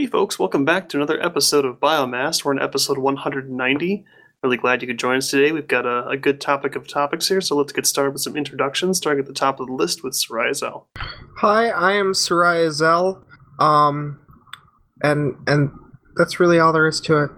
Hey, folks, welcome back to another episode of Biomass. We're in episode 190. Really glad you could join us today. We've got a, a good topic of topics here, so let's get started with some introductions, starting at the top of the list with Soraya Zell. Hi, I am Soraya Zell. Um, and and that's really all there is to it.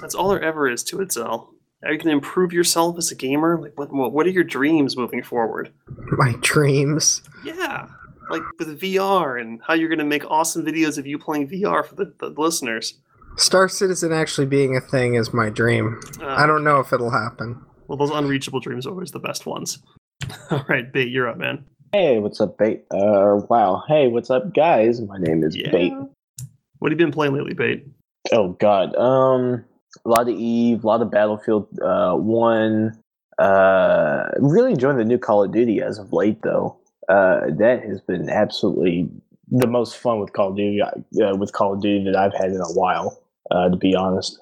That's all there ever is to it, Zell. Are you going to improve yourself as a gamer? Like, what, what are your dreams moving forward? My dreams. Yeah, like with VR and how you're going to make awesome videos of you playing VR for the, the listeners. Star Citizen actually being a thing is my dream. Uh, I don't know if it'll happen. Well, those unreachable dreams are always the best ones. All right, Bait, you're up, man. Hey, what's up, Bait? Uh, wow. Hey, what's up, guys? My name is Yeah. Bait. What have you been playing lately, Bait? Oh God. Um, a lot of Eve, a lot of Battlefield uh, One. Uh, really enjoying the new Call of Duty as of late, though. Uh, that has been absolutely the most fun with Call of Duty uh, with Call of Duty that I've had in a while. Uh, to be honest.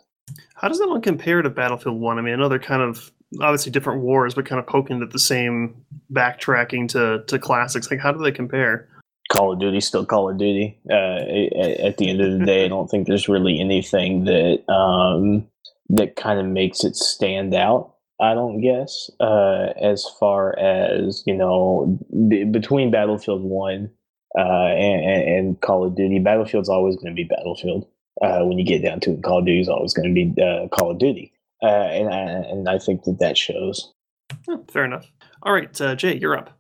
How does that one compare to Battlefield 1? I mean, they're kind of obviously different wars, but kind of poking at the same backtracking to, to classics. Like, how do they compare? Call of Duty still Call of Duty. Uh, at, at the end of the day, I don't think there's really anything that um, that kind of makes it stand out. I don't guess uh, as far as you know b- between Battlefield One uh, and, and, and Call of Duty. Battlefield's always going to be Battlefield. Uh, when you get down to it, Call of Duty's always going to be uh, Call of Duty, uh, and I, and I think that that shows. Oh, fair enough. All right, uh, Jay, you're up.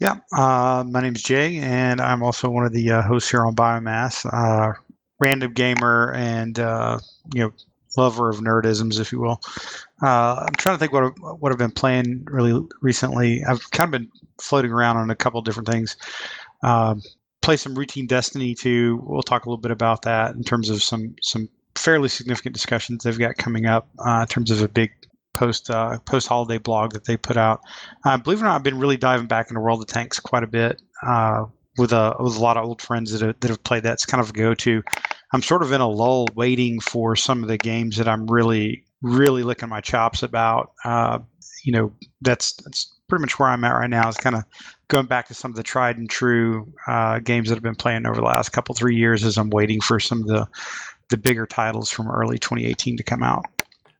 Yeah, uh, my name's Jay, and I'm also one of the uh, hosts here on Biomass. Uh, random gamer and uh, you know lover of nerdisms, if you will. Uh, I'm trying to think what what I've been playing really recently. I've kind of been floating around on a couple different things. Um, play some routine Destiny 2. We'll talk a little bit about that in terms of some some fairly significant discussions they've got coming up uh, in terms of a big post uh, post holiday blog that they put out. Uh, believe it or not, I've been really diving back into World of Tanks quite a bit uh, with a with a lot of old friends that have, that have played that. It's kind of a go to. I'm sort of in a lull, waiting for some of the games that I'm really really licking my chops about. Uh, you know, that's that's pretty much where I'm at right now. Is kind of going back to some of the tried and true uh, games that I've been playing over the last couple three years as I'm waiting for some of the the bigger titles from early 2018 to come out.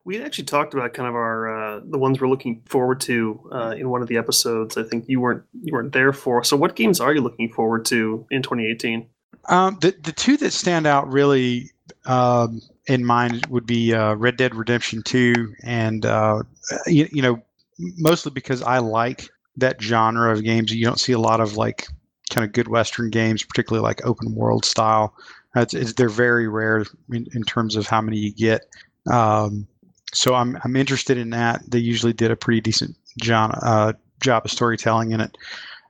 We actually talked about kind of our uh, the ones we're looking forward to uh, in one of the episodes. I think you weren't you weren't there for. So, what games are you looking forward to in 2018? Um, the the two that stand out really um, in mind would be uh, Red Dead Redemption Two, and uh, you, you know mostly because I like that genre of games. You don't see a lot of like kind of good Western games, particularly like open world style. It's, it's, they're very rare in, in terms of how many you get. Um, so I'm I'm interested in that. They usually did a pretty decent job uh, job of storytelling in it.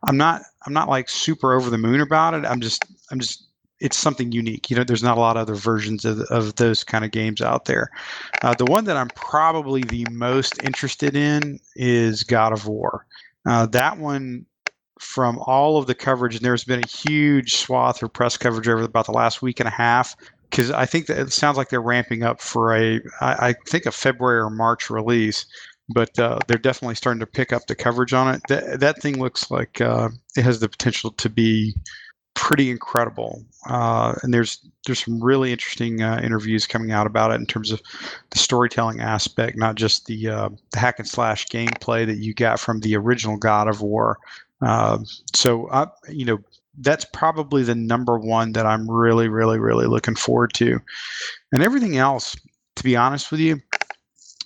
I'm not I'm not like super over the moon about it. I'm just I'm just it's something unique. You know, there's not a lot of other versions of, of those kind of games out there. Uh, the one that I'm probably the most interested in is God of War. Uh, that one, from all of the coverage, and there's been a huge swath of press coverage over about the last week and a half. Because I think that it sounds like they're ramping up for a, I, I think a February or March release but uh, they're definitely starting to pick up the coverage on it. That that thing looks like uh, it has the potential to be pretty incredible. Uh, and there's there's some really interesting uh, interviews coming out about it in terms of the storytelling aspect, not just the, uh, the hack and slash gameplay that you got from the original God of War. Um, so I, you know. That's probably the number one that I'm really, really, really looking forward to. And everything else, to be honest with you,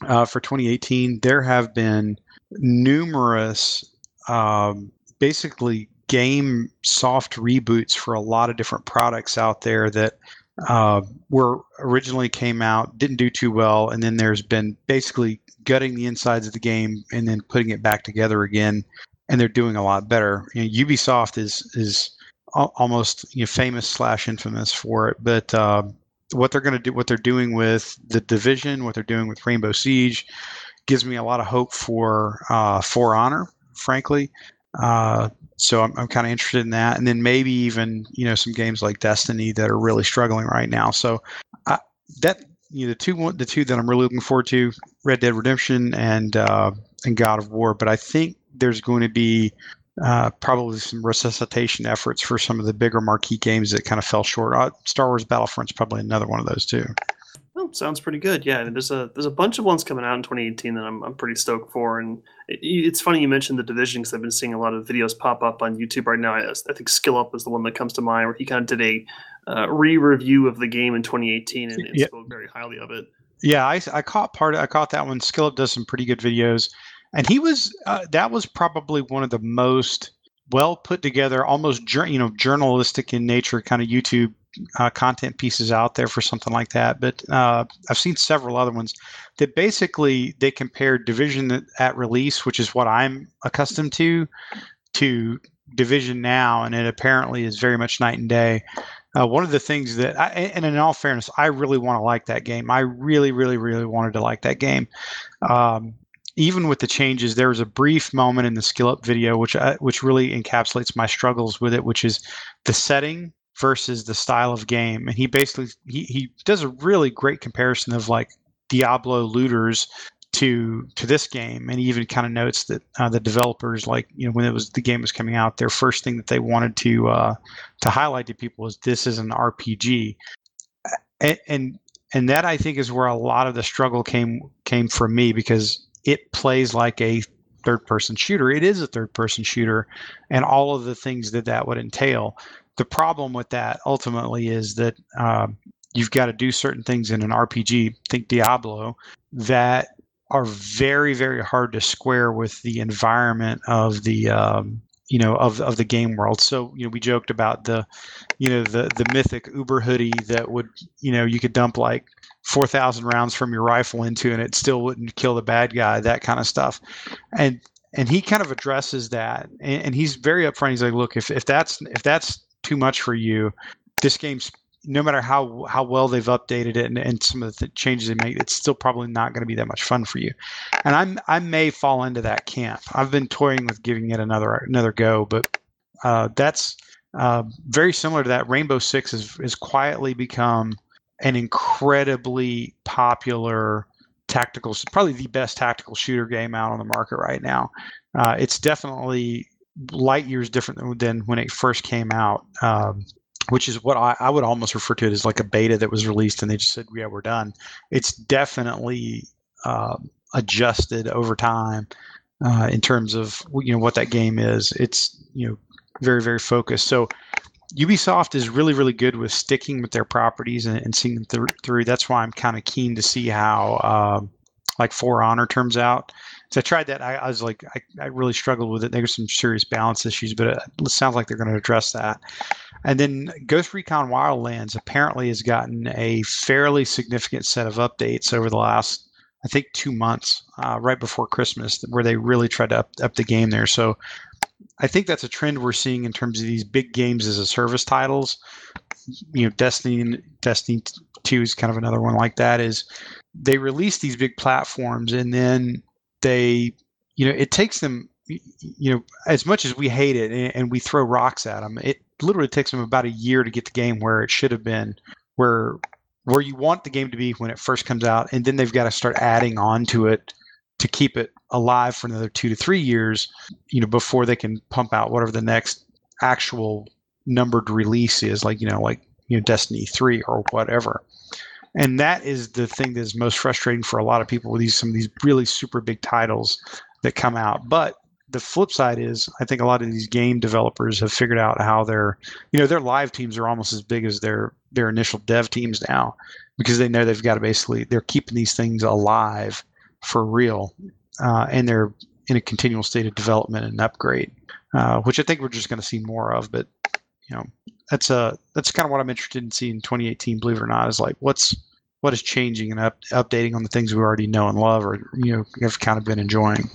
uh, for 2018, there have been numerous, um, basically game soft reboots for a lot of different products out there that uh, were originally came out, didn't do too well, and then there's been basically gutting the insides of the game and then putting it back together again, and they're doing a lot better. You know, Ubisoft is is almost you know, famous slash infamous for it, but uh, what they're going to do, what they're doing with the division, what they're doing with Rainbow Siege, gives me a lot of hope for uh, For Honor, frankly. Uh, so I'm, I'm kind of interested in that, and then maybe even you know some games like Destiny that are really struggling right now. So I, that you know the two the two that I'm really looking forward to, Red Dead Redemption and uh, and God of War. But I think there's going to be uh, probably some resuscitation efforts for some of the bigger marquee games that kind of fell short. Uh, Star Wars Battlefront's probably another one of those too. Oh, sounds pretty good. Yeah, there's a there's a bunch of ones coming out in 2018 that I'm I'm pretty stoked for. And it's funny you mentioned the division because I've been seeing a lot of videos pop up on YouTube right now. I, I think Skill Up is the one that comes to mind where he kind of did a uh, re-review of the game in 2018 and, and Yeah. spoke very highly of it. Yeah, I, I caught part. I caught that one. Skillup does some pretty good videos, and he was uh, that was probably one of the most well put together, almost you know journalistic in nature kind of YouTube uh, content pieces out there for something like that. But uh, I've seen several other ones that basically they compare Division at- release, which is what I'm accustomed to, to Division now, and it apparently is very much night and day. Uh, one of the things that, I, and in all fairness, I really want to like that game. I really, really, really wanted to like that game. Um, even with the changes, there was a brief moment in the skill up video, which I, which really encapsulates my struggles with it, which is the setting versus the style of game. And he basically he, he does a really great comparison of like Diablo looters to to this game, and he even kind of notes that uh, the developers, like you know, when it was the game was coming out, their first thing that they wanted to uh, to highlight to people was this is an RPG, and, and and that I think is where a lot of the struggle came came from me because it plays like a third person shooter. It is a third person shooter, and all of the things that that would entail. The problem with that ultimately is that um, you've got to do certain things in an RPG. Think Diablo that are very very hard to square with the environment of the um, you know of of the game world. So you know we joked about the you know the the mythic Uber hoodie that would you know you could dump like four thousand rounds from your rifle into and it still wouldn't kill the bad guy. That kind of stuff, and and he kind of addresses that and, and he's very upfront. He's like, look, if if that's if that's too much for you, this game's no matter how how well they've updated it and, and some of the changes they make, it's still probably not going to be that much fun for you. And I'm I may fall into that camp. I've been toying with giving it another another go, but uh, that's uh, very similar to that. Rainbow Six has has quietly become an incredibly popular tactical, probably the best tactical shooter game out on the market right now. Uh, it's definitely light years different than, when it first came out. Um, which is what I, I would almost refer to it as like a beta that was released and they just said, yeah, we're done. It's definitely uh, adjusted over time uh, in terms of you know what that game is. It's you know very very focused. So Ubisoft is really really good with sticking with their properties and, and seeing them through, through. That's why I'm kind of keen to see how uh, like For Honor turns out. So I tried that. I, I was like, I, I really struggled with it. There's some serious balance issues, but it, it sounds like they're going to address that. And then Ghost Recon Wildlands apparently has gotten a fairly significant set of updates over the last, I think, two months, uh, right before Christmas, where they really tried to up, up the game there. So I think that's a trend we're seeing in terms of these big games as a service titles. You know, Destiny, Destiny Two is kind of another one like that. Is they release these big platforms and then they, you know, it takes them, you know, as much as we hate it and, and we throw rocks at them, it literally takes them about a year to get the game where it should have been, where where you want the game to be when it first comes out, and then they've got to start adding on to it to keep it alive for another two to three years, you know, before they can pump out whatever the next actual numbered release is, like you know, like you know, Destiny three or whatever. And that is the thing that is most frustrating for a lot of people with these some of these really super big titles that come out. But the flip side is I think a lot of these game developers have figured out how their you know their live teams are almost as big as their their initial dev teams now because they know they've got to basically they're keeping these things alive for real uh, and they're in a continual state of development and upgrade uh, which I think we're just going to see more of but you know that's a that's kind of what I'm interested in seeing in 2018 believe it or not is like what's what is changing and up, updating on the things we already know and love or you know have kind of been enjoying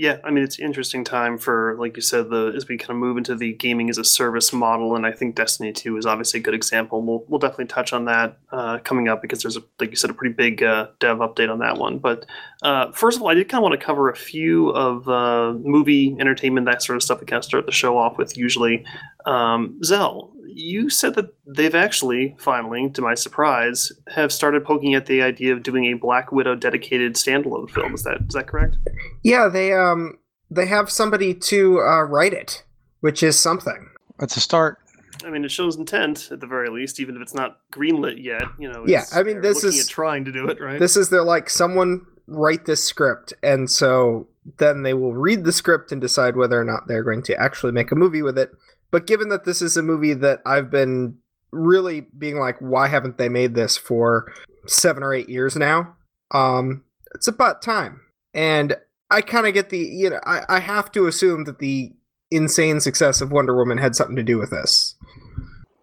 Yeah, I mean it's an interesting time for, like you said, the as we kind of move into the gaming as a service model, and I think Destiny Two is obviously a good example. We'll we'll definitely touch on that uh, coming up because there's a like you said a pretty big uh, dev update on that one. But uh, first of all, I did kind of want to cover a few of uh, movie entertainment that sort of stuff we kind of start the show off with usually. Um, Zell, you said that they've actually finally, to my surprise, have started poking at the idea of doing a Black Widow dedicated standalone film. Is that is that correct? Yeah, they um they have somebody to uh, write it, which is something. That's a start. I mean, it shows intent at the very least, even if it's not greenlit yet. You know. Yeah, I mean, this is- trying to do it right. This is they're like someone write this script, and so then they will read the script and decide whether or not they're going to actually make a movie with it. But given that this is a movie that I've been really being like, why haven't they made this for seven or eight years now? Um, it's about time. And I kind of get the, you know, I, I have to assume that the insane success of Wonder Woman had something to do with this.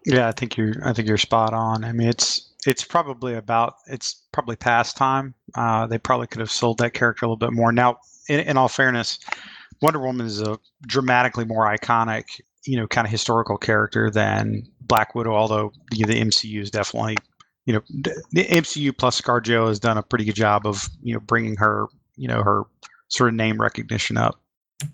Yeah, I think you're. I think you're spot on. I mean, it's it's probably about. It's probably past time. Uh, they probably could have sold that character a little bit more. Now, in, in all fairness, Wonder Woman is a dramatically more iconic, you know, kind of historical character than Black Widow. Although the, the MCU is definitely, you know, the MCU plus ScarJo has done a pretty good job of you know bringing her, you know, her sort of name recognition up.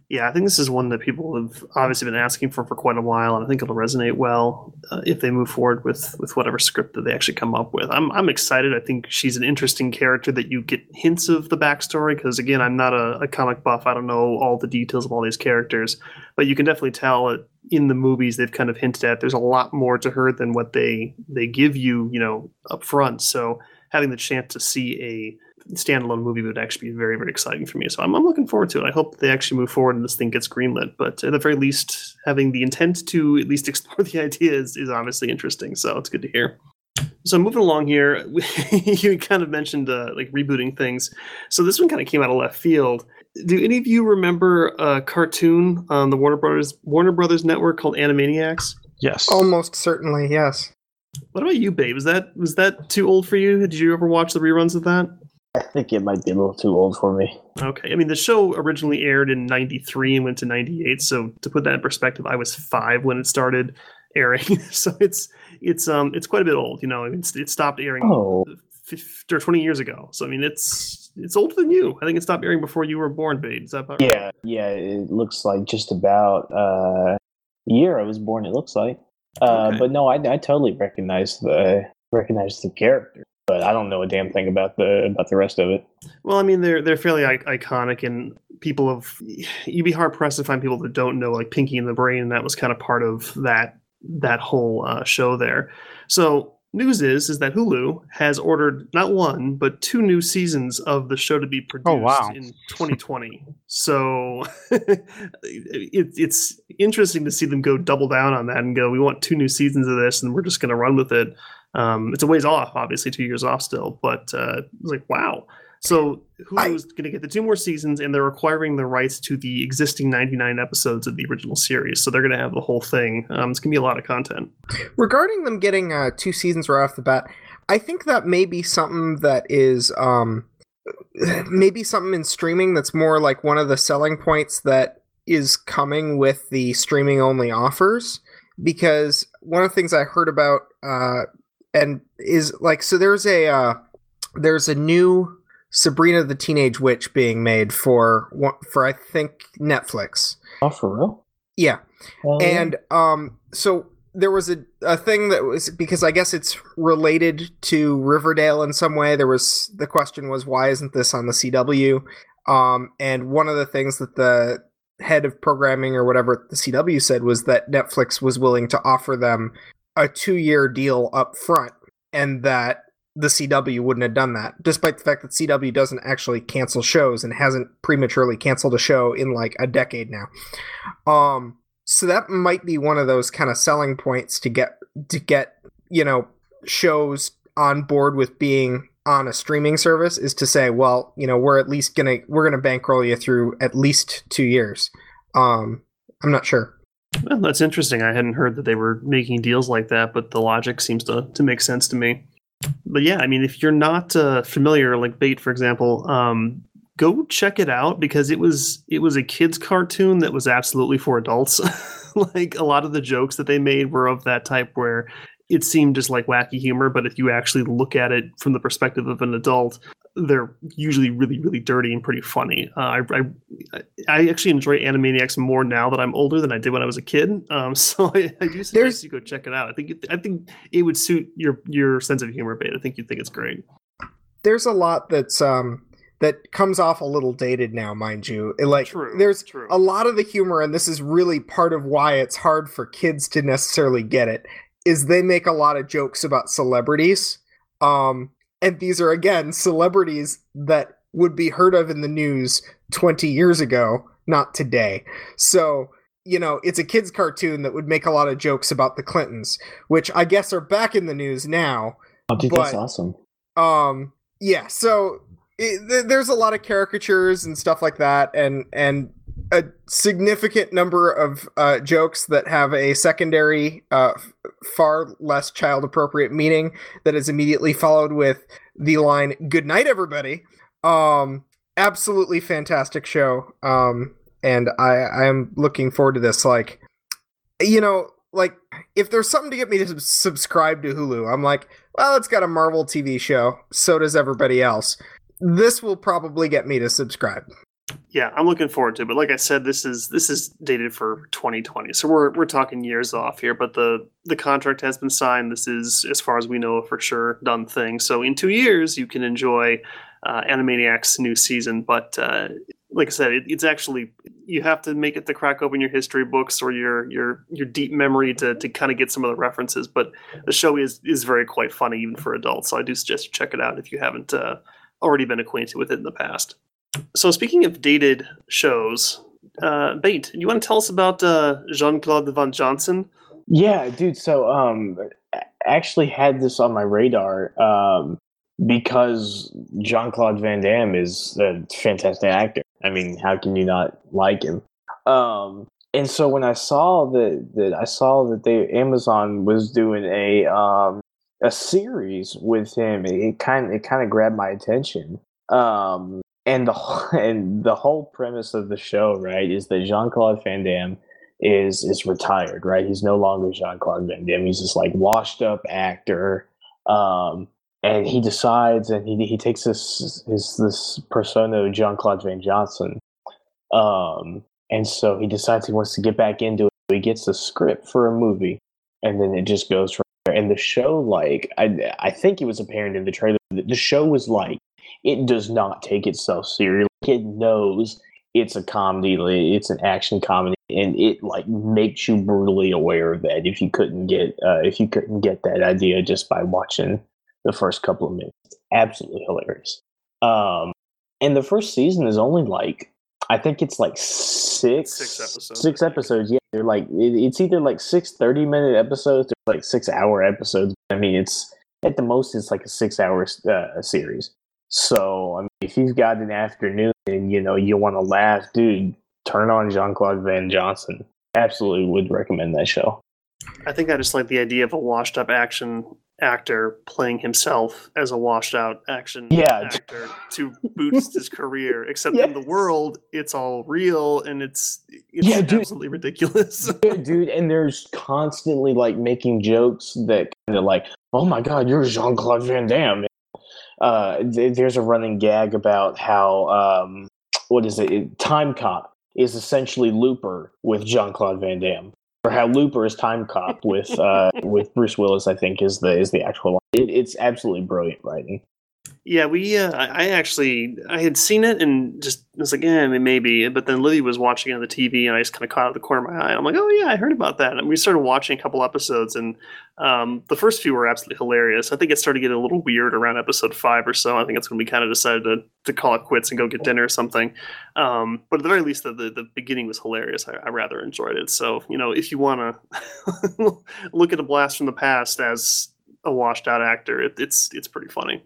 Yeah, I think this is one that people have obviously been asking for for quite a while, and I think it'll resonate well uh, if they move forward with with whatever script that they actually come up with. I'm I'm excited. I think she's an interesting character that you get hints of the backstory because again, I'm not a, a comic buff. I don't know all the details of all these characters, but you can definitely tell that in the movies they've kind of hinted at there's a lot more to her than what they they give you, you know, up front. So having the chance to see a standalone movie would actually be very, very exciting for me. So I'm, I'm looking forward to it. I hope they actually move forward and this thing gets greenlit. But at the very least, having the intent to at least explore the idea is, is obviously interesting. So it's good to hear. So moving along here, you kind of mentioned uh, like rebooting things. So this one kind of came out of left field. Do any of you remember a cartoon on the Warner Brothers Warner Brothers network called Animaniacs? Yes. Almost certainly, yes. What about you, babe? Was that was that too old for you? Did you ever watch the reruns of that? I think it might be a little too old for me. Okay. I mean, the show originally aired in 93 and went to 98. So to put that in perspective, I was five when it started airing. so it's, it's, um, it's quite a bit old, you know, it's, it stopped airing Oh, 50 or 20 years ago. So, I mean, it's, it's older than you. I think it stopped airing before you were born, babe. Is that about right? yeah, yeah. It looks like just about uh, year I was born. It looks like, uh, Okay. but no, I, I totally recognize the recognize the character, but I don't know a damn thing about the about the rest of it. Well, I mean, they're they're fairly I- iconic, and people have you'd be hard pressed to find people that don't know like Pinky and the Brain, and that was kind of part of that that whole uh, show there. So news is is that Hulu has ordered not one but two new seasons of the show to be produced Oh, wow. in 2020. so it, it's interesting to see them go double down on that and go, we want two new seasons of this, and we're just going to run with it. Um, it's a ways off, obviously, two years off still, but uh, it's like wow. So Hulu's going to get the two more seasons, and they're acquiring the rights to the existing 99 episodes of the original series. So they're going to have the whole thing. Um, it's going to be a lot of content. Regarding them getting uh, two seasons right off the bat, I think that may be something that is um, maybe something in streaming that's more like one of the selling points that is coming with the streaming only offers. Because one of the things I heard about uh, and is like so there's a uh, there's a new Sabrina the Teenage Witch being made for for I think Netflix. Oh, for real? Yeah. Yeah. And um, so there was a, a thing that was because I guess it's related to Riverdale in some way. There was the question was why isn't this on the CW? Um, and one of the things that the head of programming or whatever at the CW said was that Netflix was willing to offer them a two year deal up front, and that the CW wouldn't have done that, despite the fact that CW doesn't actually cancel shows and hasn't prematurely canceled a show in like a decade now. Um, so that might be one of those kind of selling points to get to get you know shows on board with being on a streaming service is to say, well, you know, we're at least gonna we're gonna bankroll you through at least two years. Um, I'm not sure. Well, that's interesting. I hadn't heard that they were making deals like that, but the logic seems to, to make sense to me. But yeah, I mean, if you're not uh, familiar, like Bait, for example, um, go check it out because it was it was a kids cartoon that was absolutely for adults. like a lot of the jokes that they made were of that type where it seemed just like wacky humor, but if you actually look at it from the perspective of an adult, they're usually really, really dirty and pretty funny. Uh, I, I, I actually enjoy Animaniacs more now that I'm older than I did when I was a kid. Um, so I, I do suggest There's- you go check it out. I think it, I think it would suit your your sense of humor, Bait. I think you'd think it's great. There's a lot that's um that comes off a little dated now, mind you. Like True, there's true. a lot of the humor, and this is really part of why it's hard for kids to necessarily get it. Is they make a lot of jokes about celebrities, um, and these are again celebrities that would be heard of in the news 20 years ago, not today. So you know, it's a kids' cartoon that would make a lot of jokes about the Clintons, which I guess are back in the news now. Oh, dude, that's awesome. Um, yeah, so it, th- there's a lot of caricatures and stuff like that, and and a significant number of uh, jokes that have a secondary, uh, f- far less child appropriate meaning that is immediately followed with the line "Good night, everybody." Um, absolutely fantastic show. Um, and I I'm looking forward to this. Like, you know, like if there's something to get me to sub- subscribe to Hulu, I'm like, well, it's got a Marvel TV show. So does everybody else. This will probably get me to subscribe. Yeah, I'm looking forward to it. But like I said, this is this is dated for 2020, so we're we're talking years off here. But the the contract has been signed. This is, as far as we know, for sure done thing. So in two years, you can enjoy uh, Animaniacs' new season. But uh, like I said, it, it's actually you have to make it to crack open your history books or your your your deep memory to to kind of get some of the references. But the show is is very quite funny even for adults. So I do suggest you check it out if you haven't uh, already been acquainted with it in the past. So speaking of dated shows, uh, Bait, you want to tell us about uh, Jean Claude Van Johnson? Yeah, dude. So, um, I actually had this on my radar, um, because Jean Claude Van Damme is a fantastic actor. I mean, how can you not like him? Um, and so when I saw that that I saw that they Amazon was doing a um a series with him, it kind it kind of grabbed my attention. Um, and the and the whole premise of the show, right, is that Jean Claude Van Damme is is retired, right? He's no longer Jean Claude Van Damme. He's this like washed up actor. Um, and he decides and he he takes this his this persona of Jean Claude Van Johnson. Um, and so he decides he wants to get back into it. He gets a script for a movie, and then it just goes from there. And the show, like I I think it was apparent in the trailer, the show was like it does not take itself seriously. It knows it's a comedy, it's an action comedy, and it like makes you brutally aware of that. If you couldn't get uh, if you couldn't get that idea just by watching the first couple of minutes, it's absolutely hilarious. Um, and the first season is only like I think it's like six Six episodes, Six episodes, yeah. They're like it, it's either like six 30 minute episodes or like six hour episodes. I mean, it's at the most it's like a six hour uh, series. So I mean, if you've got an afternoon and you know you want to laugh, dude, turn on Jean Claude Van Johnson. Absolutely would recommend that show. I think I just like the idea of a washed up action actor playing himself as a washed out action Yeah. actor to boost his career. Except Yeah. in the world, it's all real and it's it's Yeah, dude. absolutely ridiculous. Yeah, dude, and there's constantly like making jokes that kind of like, oh my god, you're Jean Claude Van Damme. Uh, th- there's a running gag about how um, what is it? it? Timecop is essentially Looper with Jean Claude Van Damme, or how Looper is Timecop with uh, with Bruce Willis. I think is the is the actual. Line. It, it's absolutely brilliant writing. Yeah, we. Uh, I actually I had seen it and just was like, yeah, mean, maybe. But then Lily was watching it on the TV, and I just kind of caught out the corner of my eye. I'm like, oh yeah, I heard about that. And we started watching a couple episodes, and um, the first few were absolutely hilarious. I think it started getting a little weird around episode five or so. I think that's when we kind of decided to, to call it quits and go get dinner or something. Um, but at the very least, the the, the beginning was hilarious. I, I rather enjoyed it. So you know, if you want to look at a blast from the past as a washed out actor, it, it's it's pretty funny.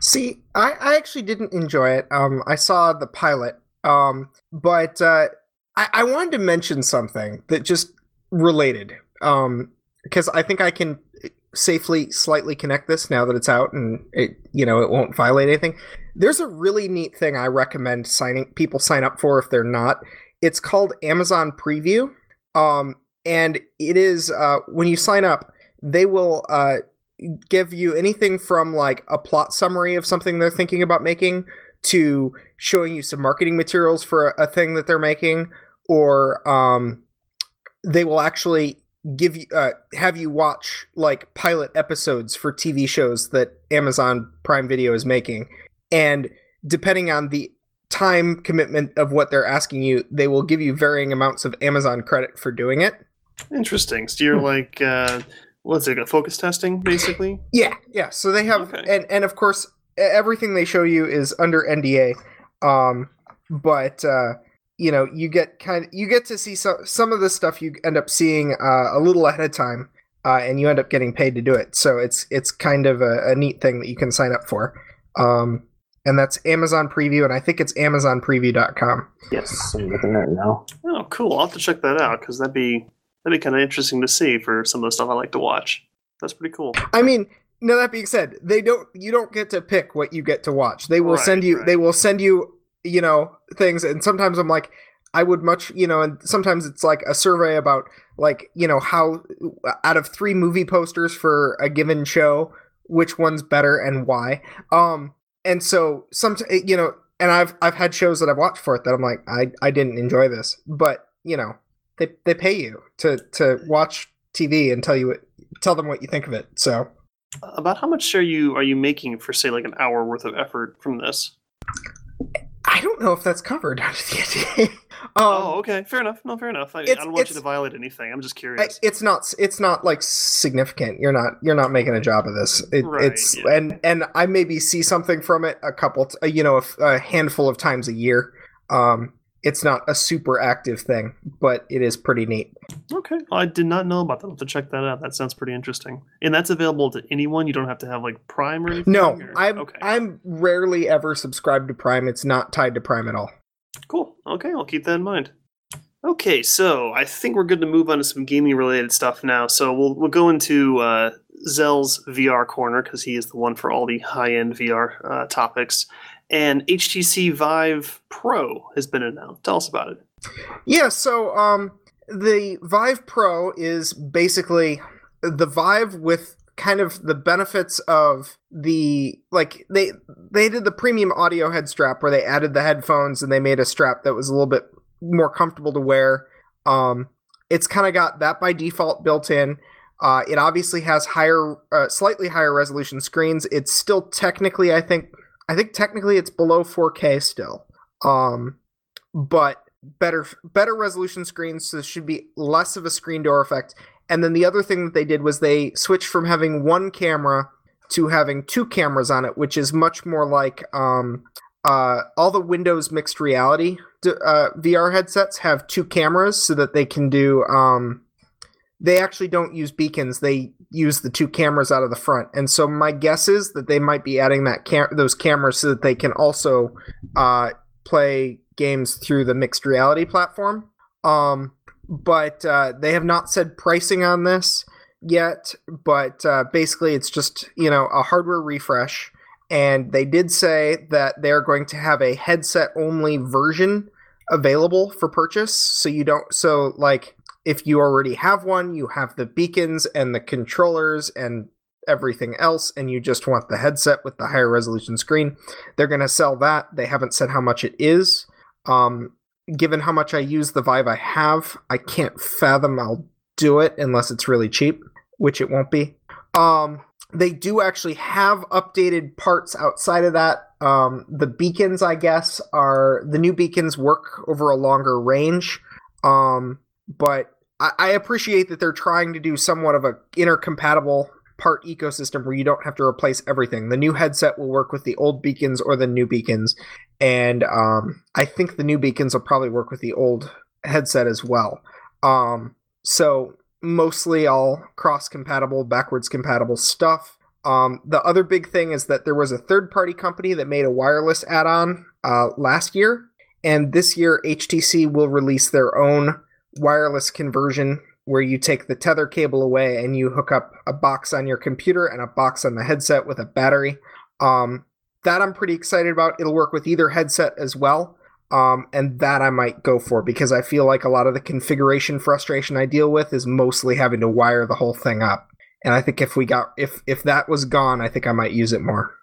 See, I, I actually didn't enjoy it. Um, I saw the pilot, um, but uh, I, I wanted to mention something that just related, um, because I think I can safely, slightly connect this now that it's out and it, you know, it won't violate anything. There's a really neat thing I recommend signing people sign up for if they're not. It's called Amazon Preview, um, and it is uh, when you sign up, they will. Uh, give you anything from like a plot summary of something they're thinking about making to showing you some marketing materials for a, a thing that they're making or um they will actually give you uh, have you watch like pilot episodes for TV shows that Amazon Prime Video is making and depending on the time commitment of what they're asking you, they will give you varying amounts of Amazon credit for doing it. Interesting. So you're like, uh, what's it? A focus testing, basically. Yeah, yeah. So they have, Okay. and and of course, everything they show you is under NDA. Um, but uh, you know, you get kind, of, you get to see some some of the stuff you end up seeing uh, a little ahead of time, uh, and you end up getting paid to do it. So it's it's kind of a, a neat thing that you can sign up for. Um, and that's Amazon Preview, and I think it's AmazonPreview.com. Yes, I'm looking at it now. Oh, cool. I'll have to check that out because that'd be that'd be kind of interesting to see for some of the stuff I like to watch. That's pretty cool. I mean, now That being said, they don't. You don't get to pick what you get to watch. They will Right, send you. right. They will send you. You know things, and sometimes I'm like, I would much. You know, and sometimes it's like a survey about like you know how out of three movie posters for a given show, which one's better and why. Um, and so some you know, and I've I've had shows that I've watched for it that I'm like, I I didn't enjoy this, but you know, they they pay you to to watch TV and tell you what tell them what you think of it. So. About how much are you are you making for say like an hour worth of effort from this? I don't know if that's covered under the NDA. um, oh, okay, fair enough. No, fair enough. I, I don't want you to violate anything. I'm just I- curious. it's not. It's not like significant. You're not. You're not making a job of this. It, Right, it's yeah. and and I maybe see something from it a couple. T- you know, a handful of times a year. Um, it's not a super active thing, but it is pretty neat. okay, I did not know about that. I'll have to check that out. That sounds pretty interesting. And that's available to anyone. You don't have to have like Prime or anything. No, or- I'm okay. I'm rarely ever subscribed to Prime. It's not tied to Prime at all. Cool. Okay, I'll keep that in mind. Okay, so I think we're good to move on to some gaming related stuff now. So we'll we'll go into uh, Zell's VR corner because he is the one for all the high end VR uh, topics. And HTC Vive Pro has been announced. Tell us about it. Yeah, so um the Vive Pro is basically the Vive with kind of the benefits of the like they they did the premium audio head strap where they added the headphones and they made a strap that was a little bit more comfortable to wear. Um it's kind of got that by default built in. Uh, it obviously has higher, uh, slightly higher resolution screens. It's still technically, I think, I think technically it's below 4K still. Um, but better better resolution screens so there should be less of a screen door effect and then the other thing that they did was they switched from having one camera to having two cameras on it which is much more like um, uh, all the windows mixed reality uh, vr headsets have two cameras so that they can do um, they actually don't use beacons they use the two cameras out of the front and so my guess is that they might be adding that cam- those cameras so that they can also uh, play games through the mixed reality platform. Um, but uh, they have not said pricing on this yet. But uh, basically, it's just you know a hardware refresh, and they did say that they're going to have a headset only version available for purchase. So you don't so like if you already have one, you have the beacons and the controllers and everything else and you just want the headset with the higher resolution screen they're going to sell that they haven't said how much it is um, given how much I use the Vive I have, I can't fathom I'll do it unless it's really cheap, which it won't be. Um, they do actually have updated parts outside of that. Um, the beacons, I guess, are the new beacons work over a longer range. Um, but I, appreciate that they're trying to do somewhat of a intercompatible part ecosystem where you don't have to replace everything. The new headset will work with the old beacons or the new beacons and um, I think the new beacons will probably work with the old headset as well. Um, so mostly all cross compatible, backwards compatible stuff. Um, the other big thing is that there was a third party company that made a wireless add on uh, last year, and this year HTC will release their own wireless conversion where you take the tether cable away and you hook up a box on your computer and a box on the headset with a battery. Um, that I'm pretty excited about. It'll work with either headset as well. Um, and that I might go for because I feel like a lot of the configuration frustration I deal with is mostly having to wire the whole thing up. And I think if we got if if that was gone, I think I might use it more.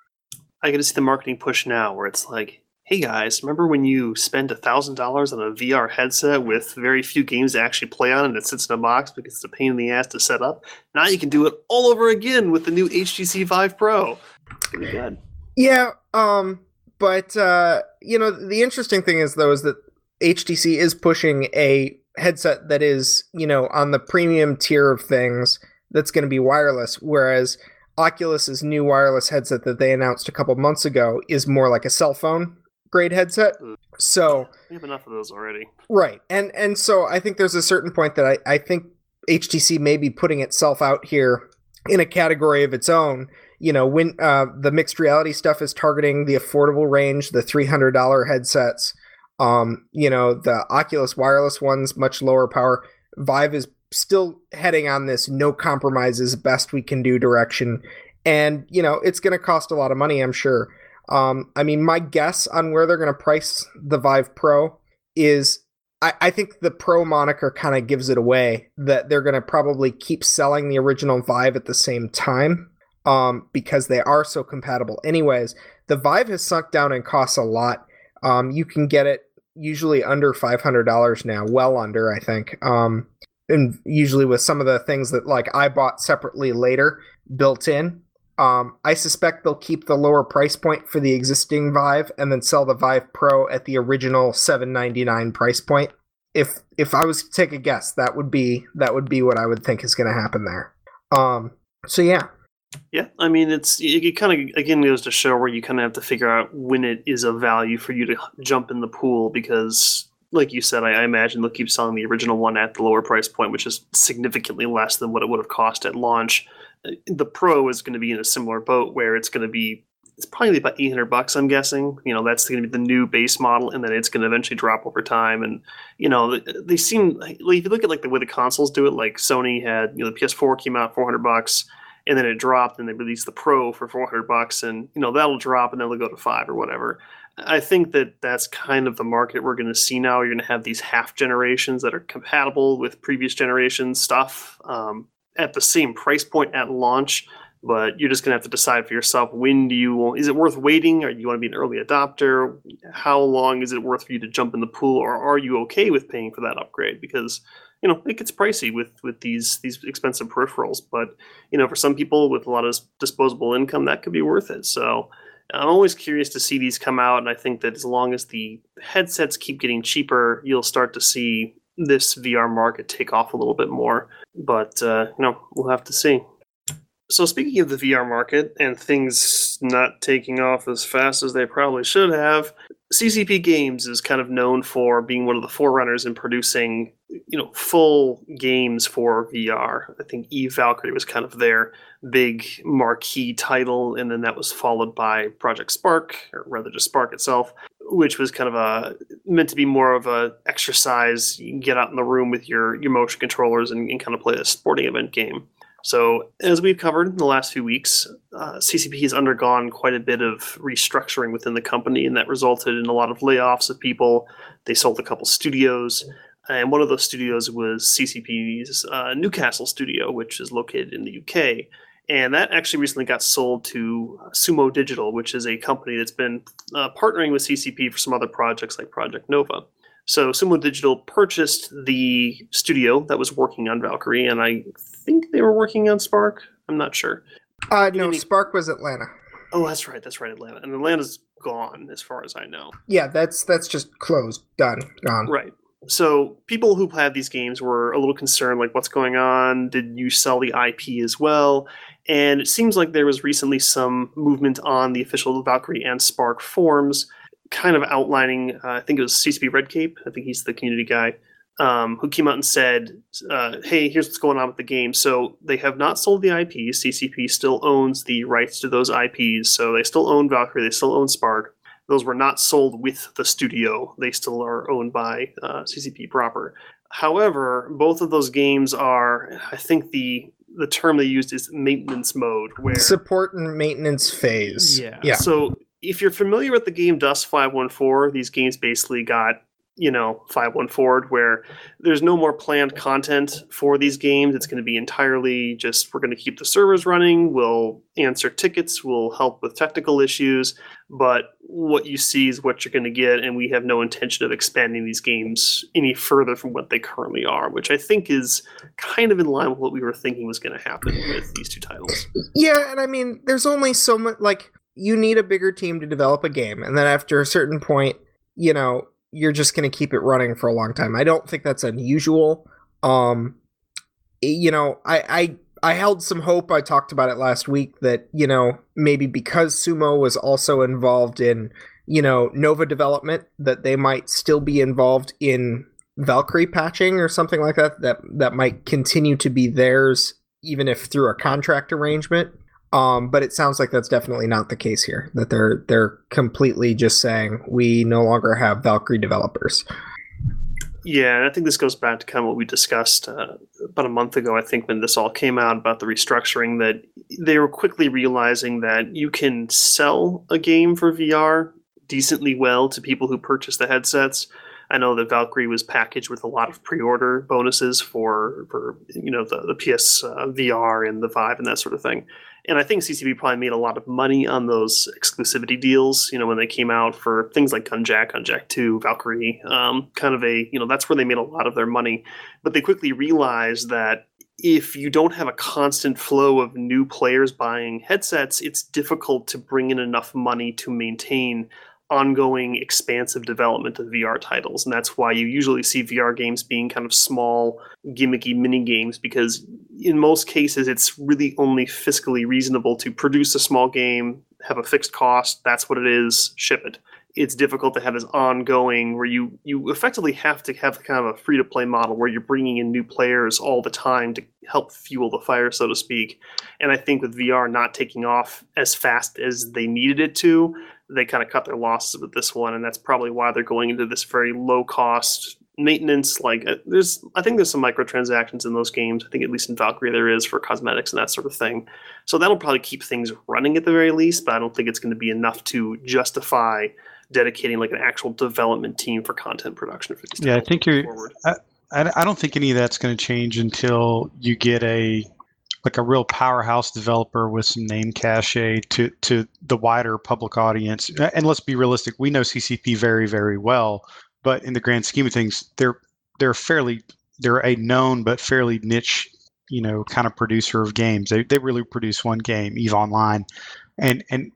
I get to see the marketing push now where it's like, hey guys, remember when you spend a thousand dollars on a VR headset with very few games to actually play on and it sits in a box because it's a pain in the ass to set up? Now you can do it all over again with the new HTC Vive Pro. Pretty good. Yeah, um, but uh, you know, the interesting thing is though is that HTC is pushing a headset that is you know on the premium tier of things that's going to be wireless, whereas Oculus's new wireless headset that they announced a couple months ago is more like a cell phone grade headset. Mm. So We have enough of those already. Right. And and so I think there's a certain point that I, I think HTC may be putting itself out here in a category of its own. You know, when uh, the mixed reality stuff is targeting the affordable range, the three hundred dollar headsets. Um, you know, the Oculus wireless ones, much lower power. Vive is still heading on this no compromises, best we can do direction. And, you know, it's going to cost a lot of money, I'm sure. Um, I mean, my guess on where they're going to price the Vive Pro is I, I think the Pro moniker kind of gives it away that they're going to probably keep selling the original Vive at the same time um, because they are so compatible. Anyways, the Vive has sunk down and costs a lot. Um, you can get it usually under $500 now, well under, I think. Um, and usually with some of the things that like I bought separately later built in. Um, I suspect they'll keep the lower price point for the existing Vive and then sell the Vive Pro at the original 799 price point. If if I was to take a guess, that would be that would be what I would think is going to happen there. Um, so yeah, Yeah, I mean, it's it, it kind of again goes to show where you kind of have to figure out when it is a value for you to jump in the pool because, like you said, I, I imagine they'll keep selling the original one at the lower price point, which is significantly less than what it would have cost at launch. The Pro is going to be in a similar boat where it's going to be it's probably about 800 bucks i'm guessing. You know that's going to be the new base model and then it's going to eventually drop over time. And you know they- they seem like if you look at like the way the consoles do it like sony had you know the ps4 came out 400 bucks and then it dropped and they released the pro for 400 bucks and you know that'll drop and then they'll go to five or whatever. I think that that's kind of the market we're going to see now. You're going to have these half generations that are compatible with previous generation stuff um, at the same price point at launch but you're just going to have to decide for yourself when do you is it worth waiting? Or do you want to be an early adopter? How long is it worth for you to jump in the pool or are you okay with paying for that upgrade? Because you know it gets pricey with with these these expensive peripherals but you know for some people with a lot of disposable income that could be worth it. So i'm always curious to see these come out and i think that as long as the headsets keep getting cheaper you'll start to see this vr market take off a little bit more but uh, you know we'll have to see so speaking of the VR market and things not taking off as fast as they probably should have, CCP Games is kind of known for being one of the forerunners in producing, you know, full games for VR. I think Eve Valkyrie was kind of their big marquee title, and then that was followed by Project Spark, or rather just Sparc itself, which was kind of a meant to be more of a exercise. You can get out in the room with your your motion controllers and, and kind of play a sporting event game. So, as we've covered in the last few weeks, uh, CCP has undergone quite a bit of restructuring within the company, and that resulted in a lot of layoffs of people. They sold a couple studios, and one of those studios was CCP's uh, Newcastle studio, which is located in the UK. And that actually recently got sold to Sumo Digital, which is a company that's been uh, partnering with CCP for some other projects like Project Nova. So Sumo Digital purchased the studio that was working on Valkyrie, and I think they were working on Sparc. I'm not sure. uh, no, Any- Sparc was Atlanta. Oh, that's right. That's right. Atlanta, and Atlanta's gone, as far as I know. Yeah, that's that's just closed, done, gone. Right. So people who had these games were a little concerned, like, what's going on? Did you sell the IP as well? And it seems like there was recently some movement on the official Valkyrie and Sparc forums, kind of outlining. Uh, I think it was CCP Red Cape. I think he's the community guy. Um, who came out and said, uh, "Hey, here's what's going on with the game." So they have not sold the IPs. CCP still owns the rights to those IPs, so they still own Valkyrie. They still own Sparc. Those were not sold with the studio. They still are owned by uh, CCP proper. However, both of those games are, I think the the term they used is maintenance mode, where Support and maintenance phase. yeah. yeah. So if you're familiar with the game Dust 514, these games basically got, you know, 514 where there's no more planned content for these games. It's going to be entirely just we're going to keep the servers running, we'll answer tickets, we'll help with technical issues, but what you see is what you're going to get and we have no intention of expanding these games any further from what they currently are, which I think is kind of in line with what we were thinking was going to happen with these two titles. Yeah, and I mean, there's only so much. Like, you need a bigger team to develop a game, and then after a certain point, you know, you're just going to keep it running for a long time. I don't think that's unusual. Um, you know, I, I I held some hope. I talked about it last week that you know maybe because Sumo was also involved in you know Nova development, that they might still be involved in Valkyrie patching or something like that. That that might continue to be theirs, even if through a contract arrangement. Um, but it sounds like that's definitely not the case here. That they're they're completely just saying we no longer have Valkyrie developers. Yeah, and I think this goes back to kind of what we discussed uh, about a month ago. I think when this all came out about the restructuring, that they were quickly realizing that you can sell a game for VR decently well to people who purchase the headsets. I know that Valkyrie was packaged with a lot of pre-order bonuses for for you know the the PS uh, VR and the Vive and that sort of thing. And I think CCP probably made a lot of money on those exclusivity deals, you know, when they came out for things like Gunjack, Gunjack 2, Valkyrie, um, kind of a, you know, that's where they made a lot of their money. But they quickly realized that if you don't have a constant flow of new players buying headsets, it's difficult to bring in enough money to maintain ongoing expansive development of VR titles. And that's why you usually see VR games being kind of small, gimmicky mini games, because in most cases, it's really only fiscally reasonable to produce a small game, have a fixed cost, that's what it is, ship it. It's difficult to have this ongoing where you you effectively have to have kind of a free to play model where you're bringing in new players all the time to help fuel the fire, so to speak. And I think with VR not taking off as fast as they needed it to, they kind of cut their losses with this one, and that's probably why they're going into this very low cost maintenance. Like uh, there's, I think there's some microtransactions in those games. I think at least in Valkyrie there is for cosmetics and that sort of thing. So that'll probably keep things running at the very least, but I don't think it's going to be enough to justify dedicating like an actual development team for content production for these. Yeah, I think you're. I, I don't think any of that's going to change until you get a like a real powerhouse developer with some name cachet to to the wider public audience. And let's be realistic, we know CCP very very well, but in the grand scheme of things, they're they're fairly they're a known but fairly niche, you know, kind of producer of games. They they really produce one game, Eve Online, and and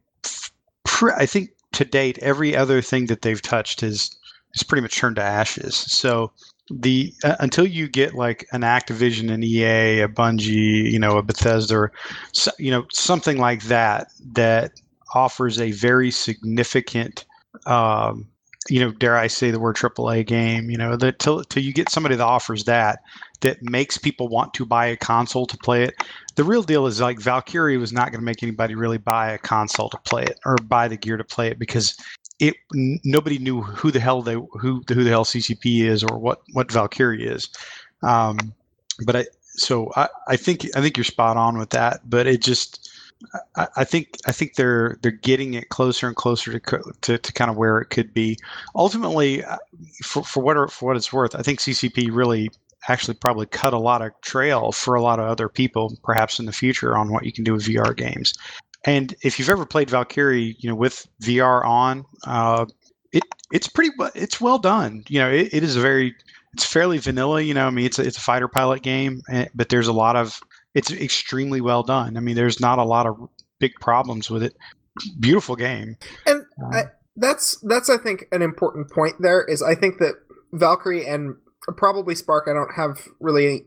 I think to date every other thing that they've touched is is pretty much turned to ashes. So the uh, until you get like an Activision, an EA, a Bungie, you know, a Bethesda, so, you know, something like that that offers a very significant, um, you know, dare I say the word AAA game, you know, that till till you get somebody that offers that that makes people want to buy a console to play it. The real deal is like Valkyrie was not going to make anybody really buy a console to play it or buy the gear to play it because it nobody knew who the hell they who who the hell CCP is or what what Valkyrie is. Um, but I so I, I think I think you're spot on with that. But it just I, I think I think they're they're getting it closer and closer to to, to kind of where it could be. Ultimately, uh, for for what for what it's worth, I think CCP really actually probably cut a lot of trail for a lot of other people, perhaps in the future, on what you can do with VR games. And if you've ever played Valkyrie, you know, with VR on, uh, it it's pretty it's well done. You know, it, it is a very it's fairly vanilla. You know, I mean, it's a, it's a fighter pilot game, eh, but there's a lot of it's extremely well done. I mean, there's not a lot of big problems with it. Beautiful game. And uh, I, that's that's I think an important point. There is I think that Valkyrie and probably Sparc. I don't have really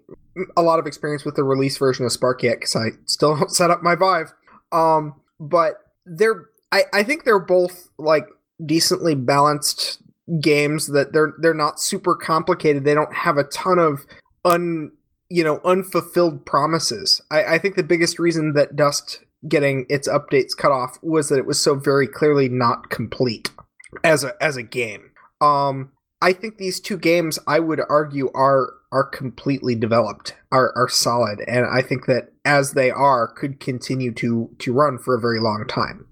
a lot of experience with the release version of Sparc yet because I still don't set up my Vive. Um, but they're I, I think they're both like decently balanced games that they're they're not super complicated. They don't have a ton of un you know unfulfilled promises. I, I think the biggest reason that Dust getting its updates cut off was that it was so very clearly not complete as a as a game. Um I think these two games I would argue are are completely developed, are are solid, and I think that as they are could continue to to run for a very long time.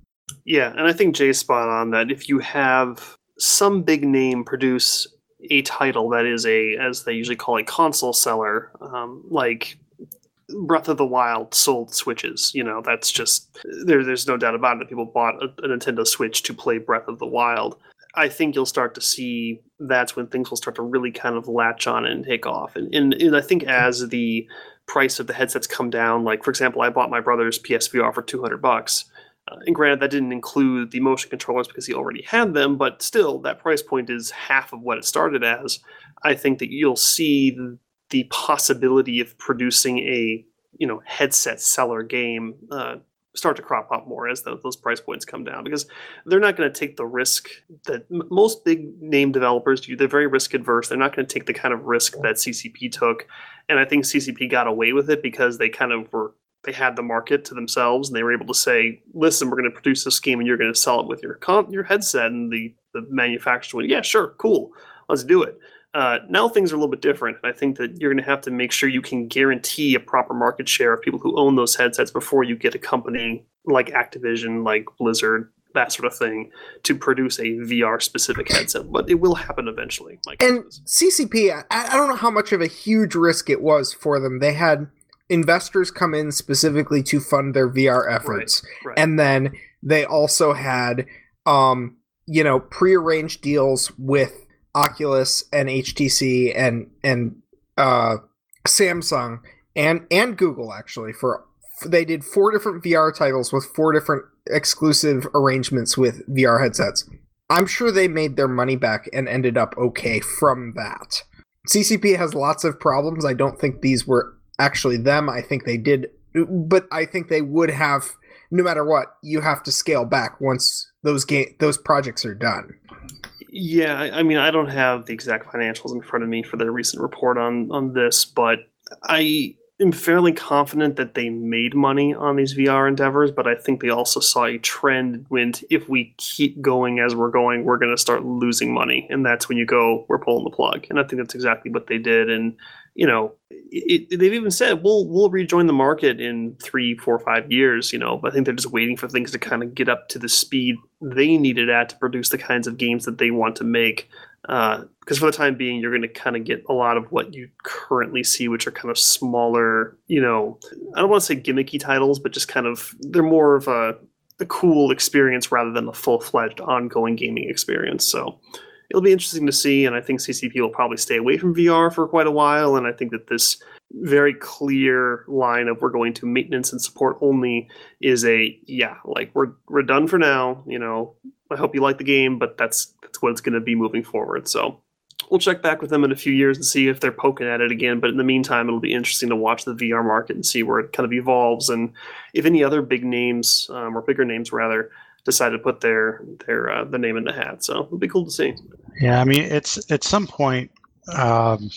Yeah, and I think Jay's spot on that. If you have some big name produce a title that is a, as they usually call a console seller, um, like Breath of the Wild sold Switches. You know, that's just there. There's no doubt about it. People bought a, a Nintendo Switch to play Breath of the Wild. I think you'll start to see that's when things will start to really kind of latch on and take off. And, and, and, I think as the price of the headsets come down, like for example, I bought my brother's PSVR for 200 bucks. Uh, and granted, that didn't include the motion controllers because he already had them, but still, that price point is half of what it started as. I think that you'll see the, possibility of producing a you know headset seller game uh, start to crop up more as the, those price points come down because they're not going to take the risk that m- most big name developers do. They're very risk adverse. They're not going to take the kind of risk that CCP took, and I think CCP got away with it because they kind of were they had the market to themselves and they were able to say, "Listen, we're going to produce this game and you're going to sell it with your con- your headset." And the the manufacturer went, "Yeah, sure, cool, let's do it." Uh, now things are a little bit different, and I think that you're going to have to make sure you can guarantee a proper market share of people who own those headsets before you get a company like Activision, like Blizzard, that sort of thing, to produce a VR specific headset. But it will happen eventually. Like and CCP, I, I don't know how much of a huge risk it was for them. They had investors come in specifically to fund their VR efforts, right, right. and then they also had, um, you know, prearranged deals with Oculus and HTC and and uh, Samsung and and Google actually for they did four different VR titles with four different exclusive arrangements with VR headsets. I'm sure they made their money back and ended up okay from that. CCP has lots of problems. I don't think these were actually them. I think they did, but I think they would have. No matter what, you have to scale back once those game those projects are done. Yeah, I mean, I don't have the exact financials in front of me for their recent report on on this, but I am fairly confident that they made money on these VR endeavors. But I think they also saw a trend when if we keep going as we're going, we're going to start losing money, and that's when you go, we're pulling the plug. And I think that's exactly what they did. And you know, it, it, they've even said we'll we'll rejoin the market in three, four, five years. You know, but I think they're just waiting for things to kind of get up to the speed they needed at to produce the kinds of games that they want to make. Because uh, for the time being, you're going to kind of get a lot of what you currently see, which are kind of smaller. You know, I don't want to say gimmicky titles, but just kind of they're more of a a cool experience rather than a full fledged ongoing gaming experience. So it'll be interesting to see. And I think CCP will probably stay away from VR for quite a while. And I think that this very clear line of we're going to maintenance and support only is a yeah, like we're we're done for now. You know, I hope you like the game, but that's that's what it's going to be moving forward. So we'll check back with them in a few years and see if they're poking at it again. But in the meantime, it'll be interesting to watch the VR market and see where it kind of evolves and if any other big names um, or bigger names rather decide to put their their uh, the name in the hat. So it'll be cool to see. Yeah, I mean, it's at some point, um,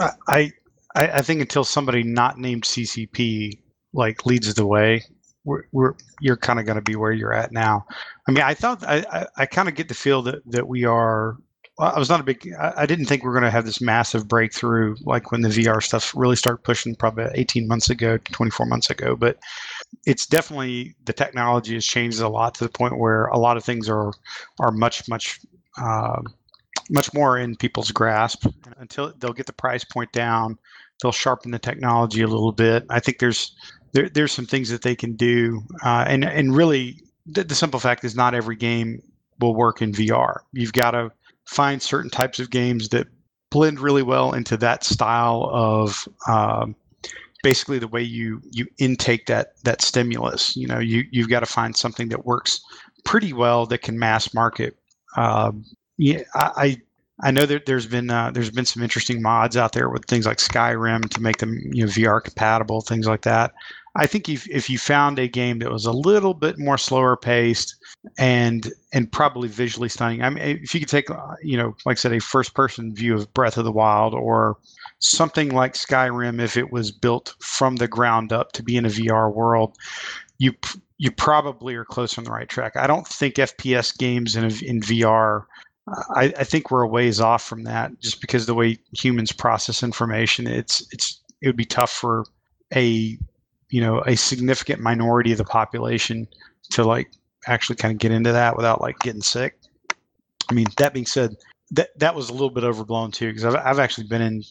I, I I think until somebody not named CCP like leads the way, we're, we're you're kind of going to be where you're at now. I mean, I thought I I, I kind of get the feel that that we are. I was not a big. I, didn't think we are going to have this massive breakthrough like when the VR stuff really started pushing, probably 18 months ago, 24 months ago. But it's definitely the technology has changed a lot to the point where a lot of things are are much much uh, much more in people's grasp until they'll get the price point down they'll sharpen the technology a little bit i think there's there, there's some things that they can do uh, and and really the, the simple fact is not every game will work in vr you've got to find certain types of games that blend really well into that style of um, basically the way you you intake that that stimulus. You know, you you've got to find something that works pretty well that can mass market. Um, yeah, I I know that there's been uh, there's been some interesting mods out there with things like Skyrim to make them you know VR compatible, things like that. I think if if you found a game that was a little bit more slower paced and and probably visually stunning. I mean, if you could take uh, you know, like I said, a first person view of Breath of the Wild or something like Skyrim, if it was built from the ground up to be in a VR world, you you probably are close on the right track. I don't think FPS games in in VR. I, I think we're a ways off from that, just because the way humans process information. It's it's it would be tough for a you know a significant minority of the population to like actually kind of get into that without like getting sick. I mean, that being said, that that was a little bit overblown too because I've I've actually been in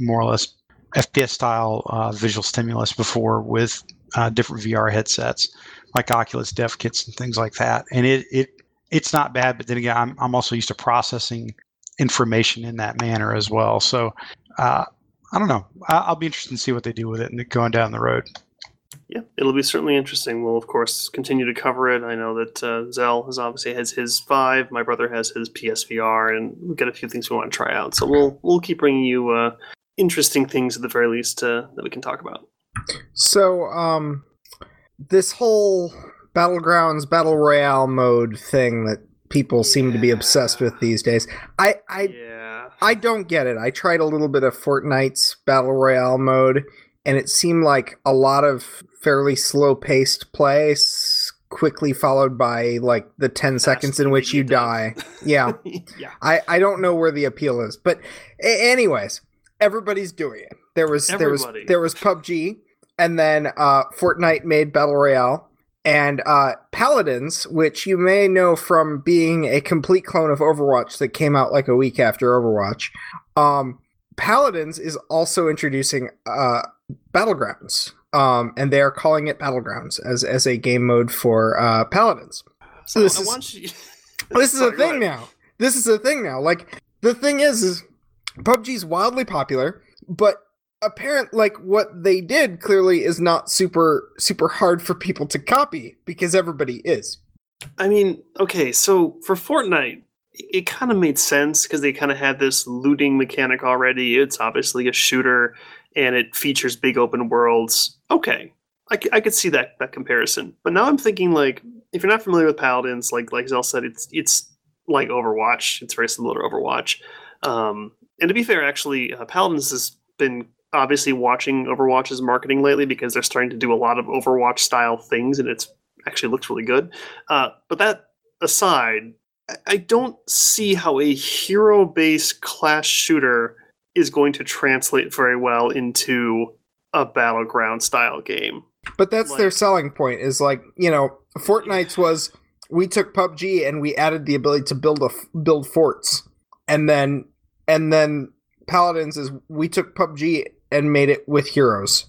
more or less FPS style uh, visual stimulus before with uh, different VR headsets like Oculus Dev Kits and things like that, and it it it's not bad. But then again, I'm I'm also used to processing information in that manner as well. So uh, I don't know. I'll be interested to see what they do with it and going down the road yeah, it'll be certainly interesting. We'll of course continue to cover it. I know that uh, Zell has obviously has his Vive. My brother has his PSVR, and we've got a few things we want to try out. So we'll we'll keep bringing you uh, interesting things at the very least uh, that we can talk about. So, um, this whole battlegrounds battle royale mode thing that people seem to be obsessed with these days. I I yeah, I don't get it. I tried a little bit of Fortnite's battle royale mode, and it seemed like a lot of fairly slow paced play, s- quickly followed by like the ten seconds in which you die. Yeah. yeah. I, I don't know where the appeal is, but a- anyways, everybody's doing it. There was there was there was PUBG, and then uh, Fortnite made battle royale, and uh, Paladins, which you may know from being a complete clone of Overwatch that came out like a week after Overwatch. Um, Paladins is also introducing uh, battlegrounds, um, and they are calling it battlegrounds as as a game mode for uh, Paladins So This I is- you. this is a thing now. This is a thing now. Like the thing is, is PUBG's wildly popular, but apparent like what they did clearly is not super super hard for people to copy because everybody is. I mean, okay, so for Fortnite, it kind of made sense because they kind of had this looting mechanic already. It's obviously a shooter and it features big open worlds. Okay, I could see that that comparison. But now I'm thinking like, if you're not familiar with Paladins, like like Zell said, it's it's like Overwatch. It's very similar to Overwatch. Um, and to be fair, actually, uh, Paladins has been obviously watching Overwatch's marketing lately because they're starting to do a lot of Overwatch style things, and it's actually looks really good. Uh, but that aside, I- I don't see how a hero based class shooter is going to translate very well into a battleground style game. But that's their selling point. Is like you know, Fortnite's was we took PUBG and we added the ability to build a build forts, and then and then Paladins is we took PUBG and made it with heroes.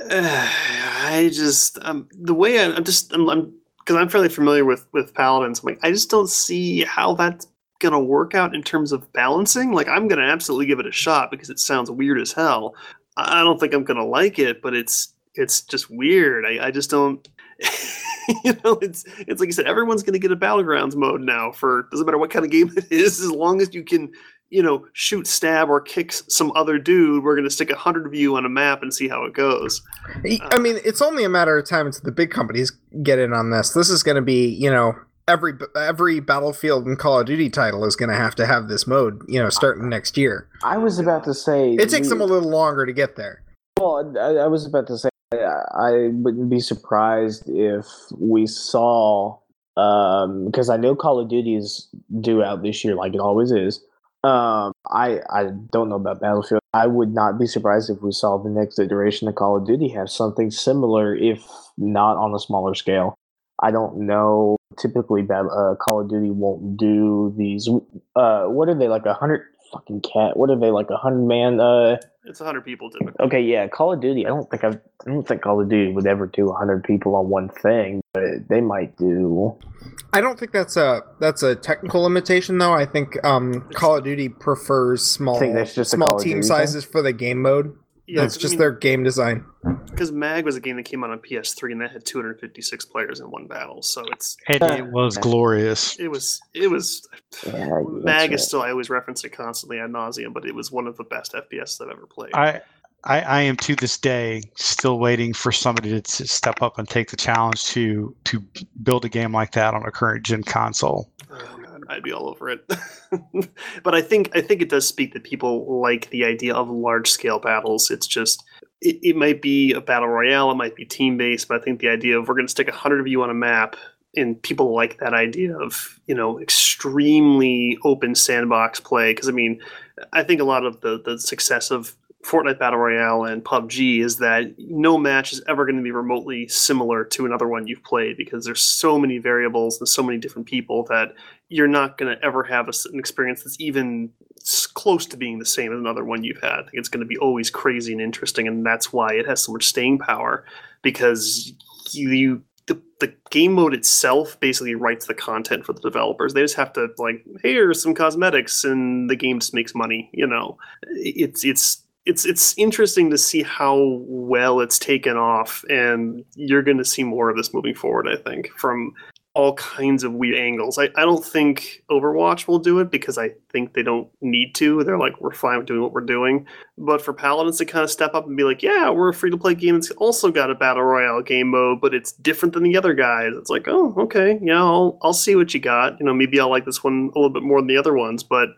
I just um, the way I, I'm just I'm, I'm because I'm fairly familiar with with paladins. I'm like I just don't see how that's gonna work out in terms of balancing. Like I'm gonna absolutely give it a shot because it sounds weird as hell. I don't think I'm gonna like it, but it's it's just weird. I, I just don't. you know, it's it's like you said. Everyone's gonna get a battlegrounds mode now for doesn't matter what kind of game it is, as long as you can you know, shoot, stab, or kick some other dude, we're going to stick a hundred of you on a map and see how it goes. I I mean, it's only a matter of time until the big companies get in on this. This is going to be, you know, every every Battlefield and Call of Duty title is going to have to have this mode, you know, starting next year. I was about to say It takes we- them a little longer to get there. Well, I, I was about to say I, I wouldn't be surprised if we saw because I know Call of Duty is due out this year, like it always is. Um, I I don't know about Battlefield. I would not be surprised if we saw the next iteration of Call of Duty have something similar, if not on a smaller scale. I don't know. Typically, Bat- uh, Call of Duty won't do these. Uh, what are they like a hundred fucking cat? What are they like a hundred man? Uh, It's a hundred people typically. Okay, yeah, Call of Duty. I don't think I've, I don't think Call of Duty would ever do a hundred people on one thing, but they might do. I don't think that's a that's a technical limitation though. I think um, Call of Duty prefers small think that's just small team Duty sizes for the game mode. Yeah, that's just their game design. because Mag was a game that came out on PS3 and that had 256 players in one battle. So it's And it was glorious. it was it was Yeah, Mag right. is still I always reference it constantly ad nauseum, but it was one of the best FPS I've ever played. I, I, I am to this day still waiting for somebody to step up and take the challenge to to build a game like that on a current gen console. Oh, God, I'd be all over it. but I think I think it does speak that people like the idea of large scale battles. It's just it, it might be a battle royale, it might be team based, but I think the idea of we're going to stick hundred of you on a map and people like that idea of you know extremely open sandbox play because I mean I think a lot of the the success of Fortnite Battle Royale and PUBG is that no match is ever going to be remotely similar to another one you've played because there's so many variables and so many different people that you're not going to ever have a an experience that's even close to being the same as another one you've had. It's going to be always crazy and interesting, and that's why it has so much staying power because you. you the, the game mode itself basically writes the content for the developers. They just have to like, hey, here's some cosmetics, and the game just makes money. You know, it's it's it's it's interesting to see how well it's taken off, and you're going to see more of this moving forward. I think from all kinds of weird angles. I, I don't think Overwatch will do it because I think they don't need to. They're like, we're fine with doing what we're doing. But for Paladins to kind of step up and be like, yeah, we're a free to play game. It's also got a battle royale game mode, but it's different than the other guys. It's like, oh, okay, yeah, I'll I'll see what you got. You know, maybe I'll like this one a little bit more than the other ones, but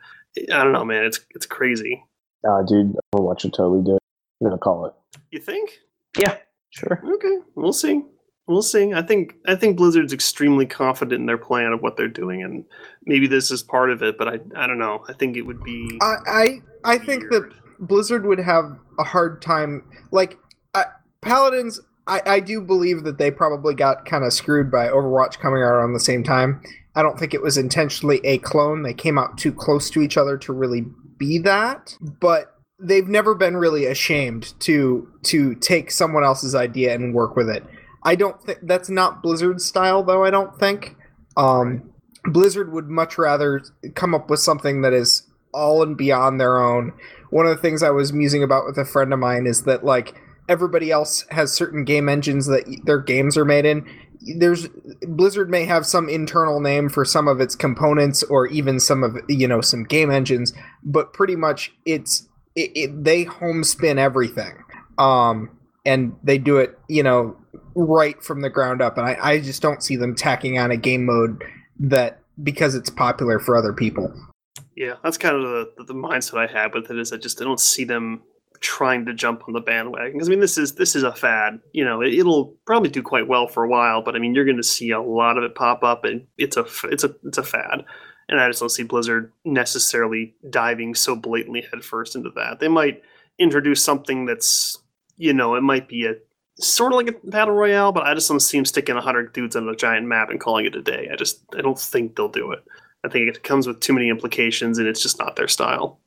I don't know, man. It's it's crazy. Uh, dude, Overwatch will totally do it. I'm gonna call it. You think? Yeah, sure. Okay, we'll see. We'll see. I think I think Blizzard's extremely confident in their plan of what they're doing, and maybe this is part of it. But I I don't know. I think it would be. I I, I think that. Blizzard would have a hard time. Like uh, Paladins, I I do believe that they probably got kind of screwed by Overwatch coming out around the same time. I don't think it was intentionally a clone. They came out too close to each other to really be that, but they've never been really ashamed to to take someone else's idea and work with it. I don't think that's not Blizzard's style though, I don't think. Um Blizzard would much rather come up with something that is all and beyond their own. One of the things I was musing about with a friend of mine is that like everybody else has certain game engines that their games are made in. There's Blizzard may have some internal name for some of its components or even some of you know some game engines, but pretty much it's it, it, they homespin everything. Um and they do it, you know, right from the ground up and I, I just don't see them tacking on a game mode that because it's popular for other people. Yeah, that's kind of the, the mindset I have with it. Is I just I don't see them trying to jump on the bandwagon because I mean this is this is a fad. You know, it, it'll probably do quite well for a while, but I mean you're going to see a lot of it pop up, and it's a it's a it's a fad. And I just don't see Blizzard necessarily diving so blatantly headfirst into that. They might introduce something that's you know it might be a sort of like a battle royale, but I just don't see them sticking hundred dudes on a giant map and calling it a day. I just I don't think they'll do it. I think it comes with too many implications, and it's just not their style.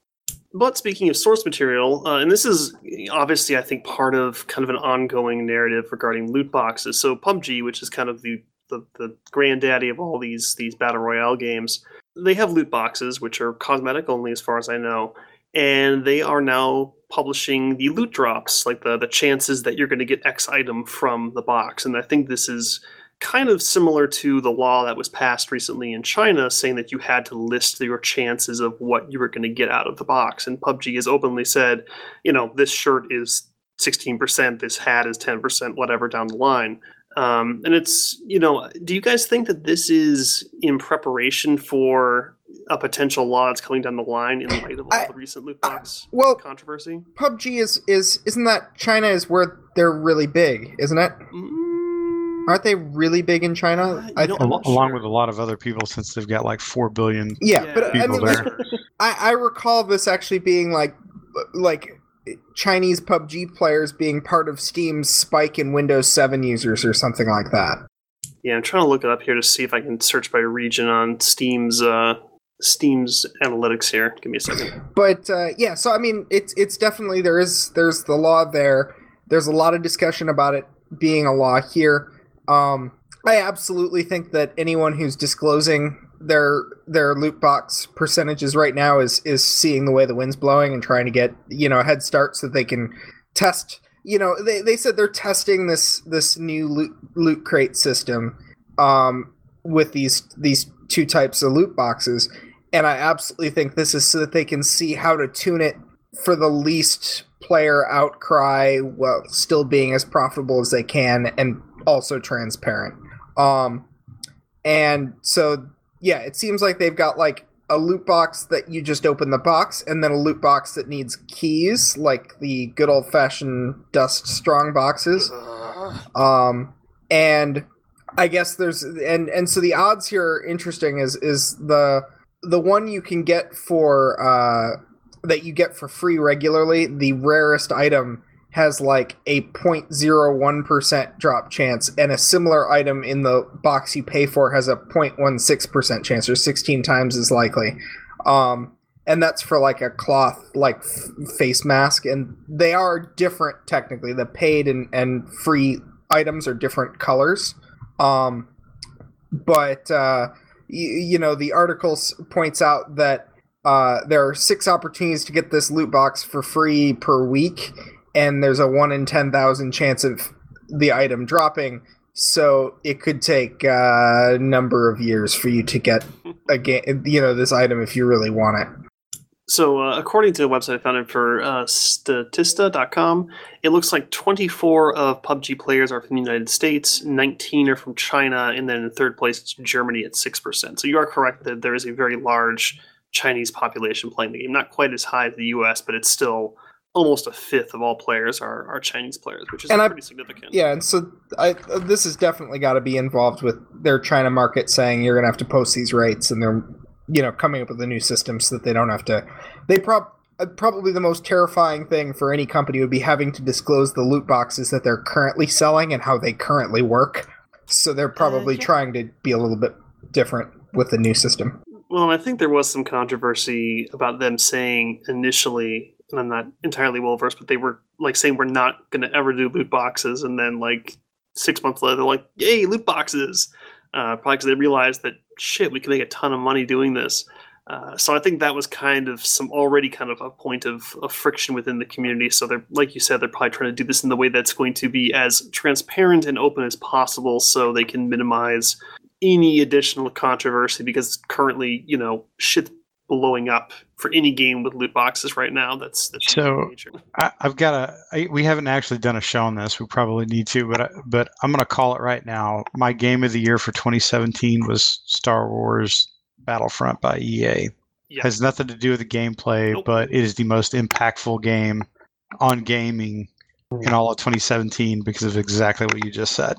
But speaking of source material, uh, and this is obviously, I think, part of kind of an ongoing narrative regarding loot boxes. So PUBG, which is kind of the the, the granddaddy of all these these battle royale games, they have loot boxes, which are cosmetic only, as far as I know, and they are now publishing the loot drops, like the the chances that you're going to get X item from the box. And I think this is kind of similar to the law that was passed recently in China, saying that you had to list your chances of what you were going to get out of the box. And PUBG has openly said, you know, this shirt is 16%, this hat is 10%, whatever down the line. Um, and it's, you know, do you guys think that this is in preparation for a potential law that's coming down the line in light of all I- the recent loot box Well, controversy? PUBG is is isn't that China is where they're really big, isn't it? Mm, Aren't they really big in China? Uh, I, know, Al- along sure. with a lot of other people, since they've got like four billion. yeah, but I people mean, there. like, I, I recall this actually being like like Chinese PUBG players being part of Steam's spike in Windows 7 users or something like that. Yeah, I'm trying to look it up here to see if I can search by region on Steam's uh, Steam's analytics here. Give me a second. But uh, yeah, so I mean, it's it's definitely there is there's the law there. There's a lot of discussion about it being a law here. Um, I absolutely think that anyone who's disclosing their their loot box percentages right now is is seeing the way the wind's blowing and trying to get you know a head start so they can test. You know, they, they said they're testing this this new loot loot crate system um, with these these two types of loot boxes, and I absolutely think this is so that they can see how to tune it for the least player outcry while still being as profitable as they can and also transparent. Um, and so yeah, it seems like they've got like a loot box that you just open the box, and then a loot box that needs keys, like the good old fashioned dust strong boxes. Um, and I guess there's and and so the odds here are interesting is is the the one you can get for uh that you get for free regularly, the rarest item has like a 0.01% drop chance and a similar item in the box you pay for has a 0.16% chance or 16 times as likely. Um and that's for like a cloth like f- face mask and they are different technically the paid and, and free items are different colors um but uh you, you know the article points out that uh, there are six opportunities to get this loot box for free per week, and there's a one in ten thousand chance of the item dropping. So it could take a number of years for you to get a game, you know, this item if you really want it. So, uh, according to the website I found for uh, Statista.com, it looks like 24 of PUBG players are from the United States, 19 are from China, and then in third place it's Germany at 6%. So, you are correct that there is a very large Chinese population playing the game. Not quite as high as the US, but it's still almost a fifth of all players are, are Chinese players, which is And I- pretty significant. Yeah, and so I, this has definitely got to be involved with their China market saying you're going to have to post these rates, and they're, you know, coming up with a new system so that they don't have to. They prob uh, probably the most terrifying thing for any company would be having to disclose the loot boxes that they're currently selling and how they currently work. So they're probably yeah. trying to be a little bit different with the new system. Well, I think there was some controversy about them saying initially, and I'm not entirely well versed, but they were like saying we're not going to ever do loot boxes, and then like six months later, they're like, "Yay, loot boxes!" Uh, probably because they realized that shit, we can make a ton of money doing this. Uh, so I think that was kind of some already kind of a point of, of friction within the community. So they're like you said, they're probably trying to do this in the way that's going to be as transparent and open as possible, so they can minimize any additional controversy because currently, you know, shit blowing up for any game with loot boxes right now. That's that's So-. I, I've got a. I, we haven't actually done a show on this. We probably need to, but I, but I'm going to call it right now. My game of the year for 2017 was Star Wars Battlefront by EA. Yeah. Has nothing to do with the gameplay, Nope. but it is the most impactful game on gaming in all of 2017 because of exactly what you just said.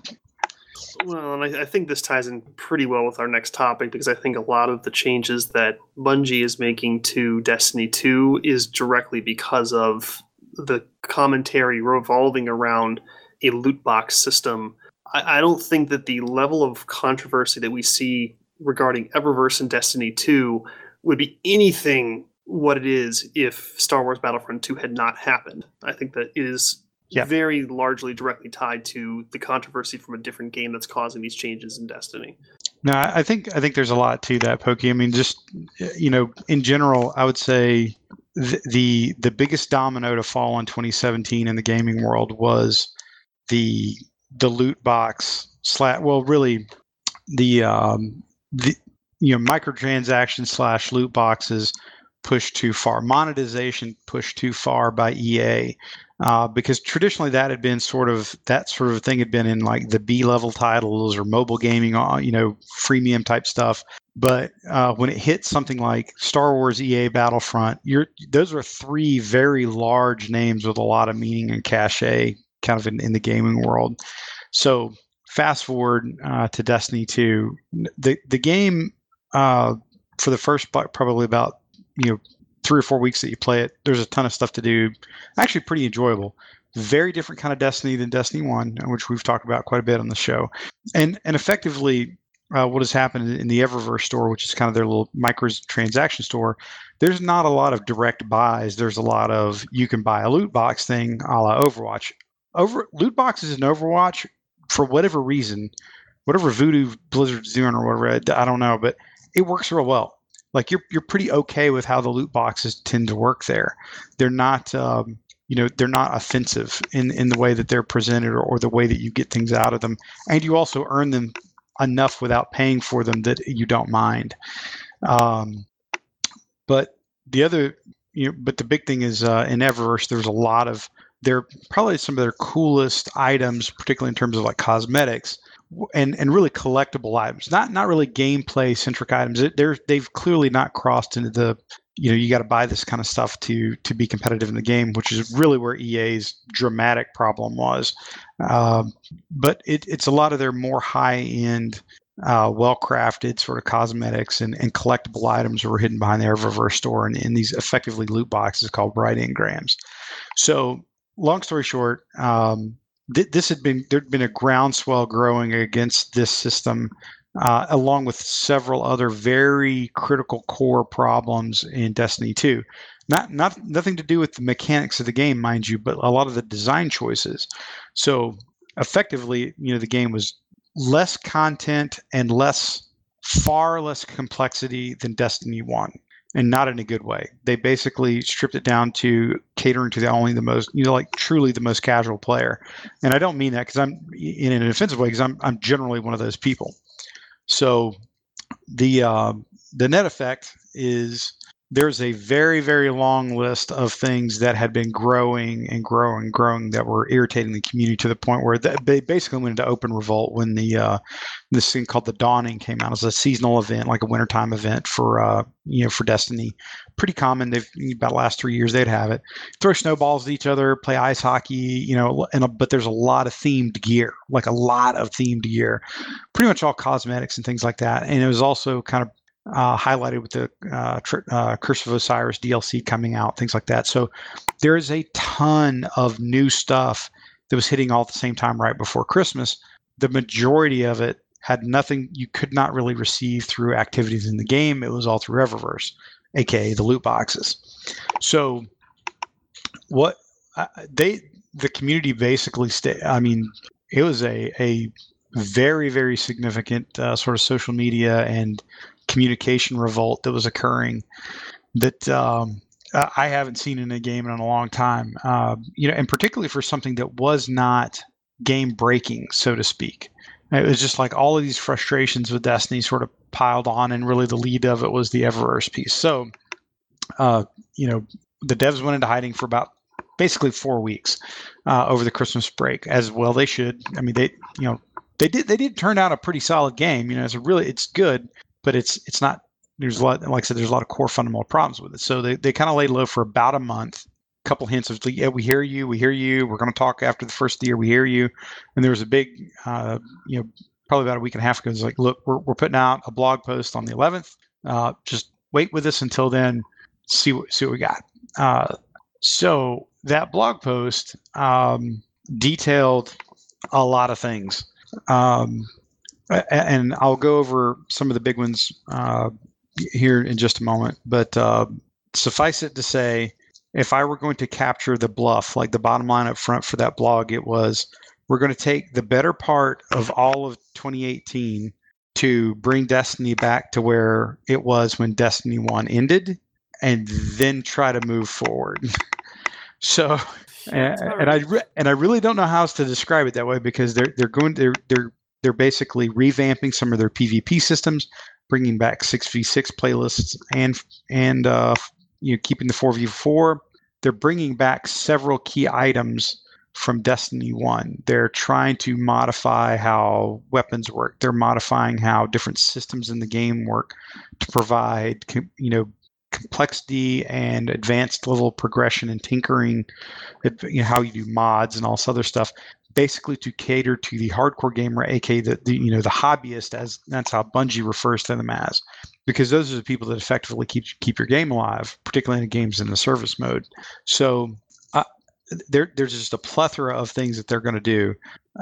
Well, and I, I think this ties in pretty well with our next topic because I think a lot of the changes that Bungie is making to Destiny 2 is directly because of the commentary revolving around a loot box system. I, I don't think that the level of controversy that we see regarding Eververse and Destiny 2 would be anything what it is if Star Wars Battlefront 2 had not happened. I think that is Yeah. very largely directly tied to the controversy from a different game that's causing these changes in Destiny. No, I think I think there's a lot to that, Pokey. I mean, just you know, in general, I would say the the, the biggest domino to fall in 2017 in the gaming world was the the loot box slash. Well, really, the um, the you know microtransaction slash loot boxes pushed too far, monetization pushed too far by EA. Uh, because traditionally that had been sort of that sort of thing had been in like the B level titles or mobile gaming, uh, you know, freemium type stuff. But uh, when it hit something like Star Wars, EA, Battlefront, you're those are three very large names with a lot of meaning and cachet, kind of in, in the gaming world. So fast forward uh, to Destiny 2, the the game uh, for the first probably about you know three or four weeks that you play it, there's a ton of stuff to do. Actually, pretty enjoyable. Very different kind of Destiny than Destiny One, which we've talked about quite a bit on the show, and and effectively. Uh, what has happened in the Eververse store, which is kind of their little microtransaction store, there's not a lot of direct buys. There's a lot of you can buy a loot box thing a la Overwatch. Over loot boxes in Overwatch, for whatever reason, whatever voodoo Blizzard's doing or whatever, I I don't know, but it works real well. Like you're you're pretty okay with how the loot boxes tend to work there. They're not um, you know they're not offensive in in the way that they're presented or, or the way that you get things out of them, and you also earn them enough without paying for them that you don't mind. Um, but the other you know, but the big thing is uh, in Eververse, there's a lot of they're probably some of their coolest items, particularly in terms of like cosmetics and and really collectible items. Not not really gameplay centric items. They're they've clearly not crossed into the you know you got to buy this kind of stuff to to be competitive in the game, which is really where EA's dramatic problem was. Um, but it, it's a lot of their more high end. Uh, well crafted sort of cosmetics and, and collectible items were hidden behind the Eververse store and in these effectively loot boxes called bright engrams. So long story short, um, th- this had been there'd been a groundswell growing against this system, uh, along with several other very critical core problems in Destiny 2. Not not nothing to do with the mechanics of the game, mind you, but a lot of the design choices. So effectively, you know, the game was less content and less far less complexity than Destiny 1. And not in a good way. They basically stripped it down to catering to the only the most, you know, like truly the most casual player. And I don't mean that because I'm in an offensive way because I'm I'm generally one of those people. So the uh, the net effect is there's a very very long list of things that had been growing and growing growing that were irritating the community to the point where they basically went into open revolt when the uh, this thing called the dawning came out as a seasonal event like a wintertime event for uh, you know for destiny. Pretty common. They've about the last three years they'd have it. Throw snowballs at each other play ice hockey you know and a, but there's a lot of themed gear like a lot of themed gear. Pretty much all cosmetics and things like that. And it was also kind of uh, highlighted with the uh, uh, Curse of Osiris DLC coming out, things like that. So there is a ton of new stuff that was hitting all at the same time right before Christmas. The majority of it had nothing you could not really receive through activities in the game. It was all through Eververse, aka the loot boxes. So what uh, they the community basically stay. I mean, it was a a very very significant uh, sort of social media and communication revolt that was occurring that um, I haven't seen in a game in a long time. Uh, you know, and particularly for something that was not game breaking, so to speak. It was just like all of these frustrations with Destiny sort of piled on, and really the lead of it was the Eververse piece. So, uh, you know, the devs went into hiding for about basically four weeks uh, over the Christmas break, as well they should. I mean, they, you know, they did they did turn out a pretty solid game. You know, it's a really it's good, but it's it's not. There's a lot, like I said, there's a lot of core fundamental problems with it. So they, they kind of laid low for about a month. A couple hints of yeah, we hear you, we hear you. We're going to talk after the first year. We hear you, and there was a big, uh, you know, probably about a week and a half ago. It's like, look, we're we're putting out a blog post on the 11th. Uh, just wait with us until then. See what see what we got. Uh, so that blog post um, detailed a lot of things. Um, and I'll go over some of the big ones uh, here in just a moment. But uh, suffice it to say, if I were going to capture the BLUF, like the bottom line up front for that blog, it was we're going to take the better part of all of 2018 to bring Destiny back to where it was when Destiny 1 ended and then try to move forward. so and, and, I re- and I really don't know how else to describe it that way because they're they're going they're they're they're basically revamping some of their PvP systems, bringing back 6v6 playlists, and and uh, you know keeping the 4v4. They're bringing back several key items from Destiny 1. They're trying to modify how weapons work. They're modifying how different systems in the game work to provide, you know, complexity and advanced level progression and tinkering, you know, how you do mods and all this other stuff basically to cater to the hardcore gamer, aka the, the you know the hobbyist, as that's how Bungie refers to them as, because those are the people that effectively keep keep your game alive, particularly in games in the service mode. So uh, there, there's just a plethora of things that they're going to do,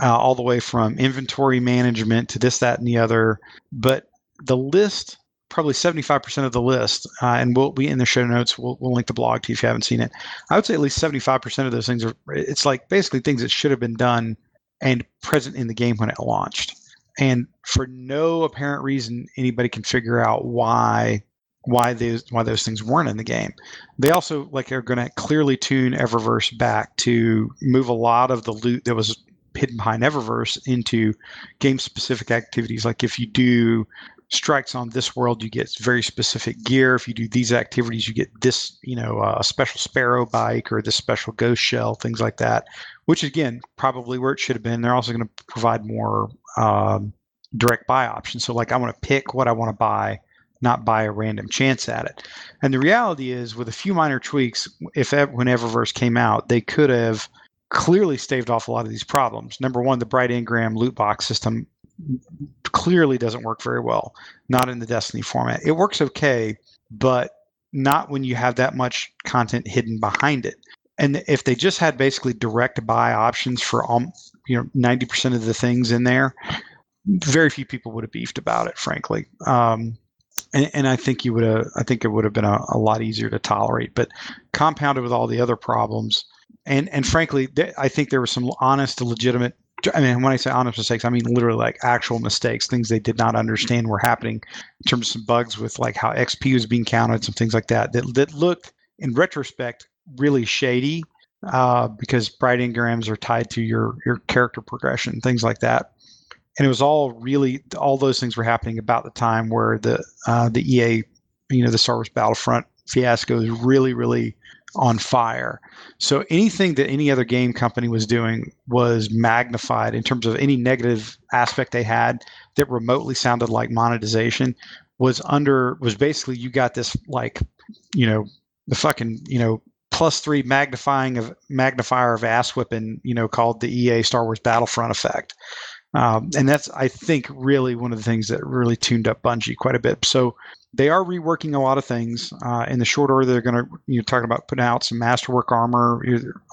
uh, all the way from inventory management to this, that, and the other. But the list probably 75% of the list, uh, and we'll be in the show notes. We'll, we'll link the blog to you if you haven't seen it. I would say at least 75% of those things are, it's like basically things that should have been done and present in the game when it launched. And for no apparent reason, anybody can figure out why why those why those things weren't in the game. They also like are going to clearly tune Eververse back to move a lot of the loot that was hidden behind Eververse into game specific activities. Like if you do strikes on this world, you get very specific gear. If you do these activities, you get this, you know, uh, a special sparrow bike or this special ghost shell, things like that. Which again, probably where it should have been. They're also going to provide more um, direct buy options. So, like, I want to pick what I want to buy, not buy a random chance at it. And the reality is, with a few minor tweaks, if when Eververse came out, they could have clearly staved off a lot of these problems. Number one, the Bright Engram loot box system clearly doesn't work very well, not in the Destiny format. It works okay, but not when you have that much content hidden behind it. And if they just had basically direct buy options for um, you know 90% of the things in there, very few people would have beefed about it, frankly. Um, and, and, I think you would have. I think it would have been a, a, lot easier to tolerate. But compounded with all the other problems, and and frankly, th- I think there were some honest, legitimate I mean, when I say honest mistakes, I mean literally like actual mistakes, things they did not understand were happening in terms of some bugs with like how XP was being counted, some things like that that, that looked in retrospect really shady uh, because bright engrams are tied to your your character progression, things like that. And it was all really all those things were happening about the time where the uh, the EA, you know, the Star Wars Battlefront fiasco is really really on fire. So anything that any other game company was doing was magnified in terms of any negative aspect they had that remotely sounded like monetization was under was basically you got this like you know the fucking you know plus three magnifying of magnifier of ass whipping you know called the EA Star Wars Battlefront effect. Um, and that's I think really one of the things that really tuned up Bungie quite a bit. So they are reworking a lot of things. Uh, in the short order, they're going to you know talking about putting out some masterwork armor.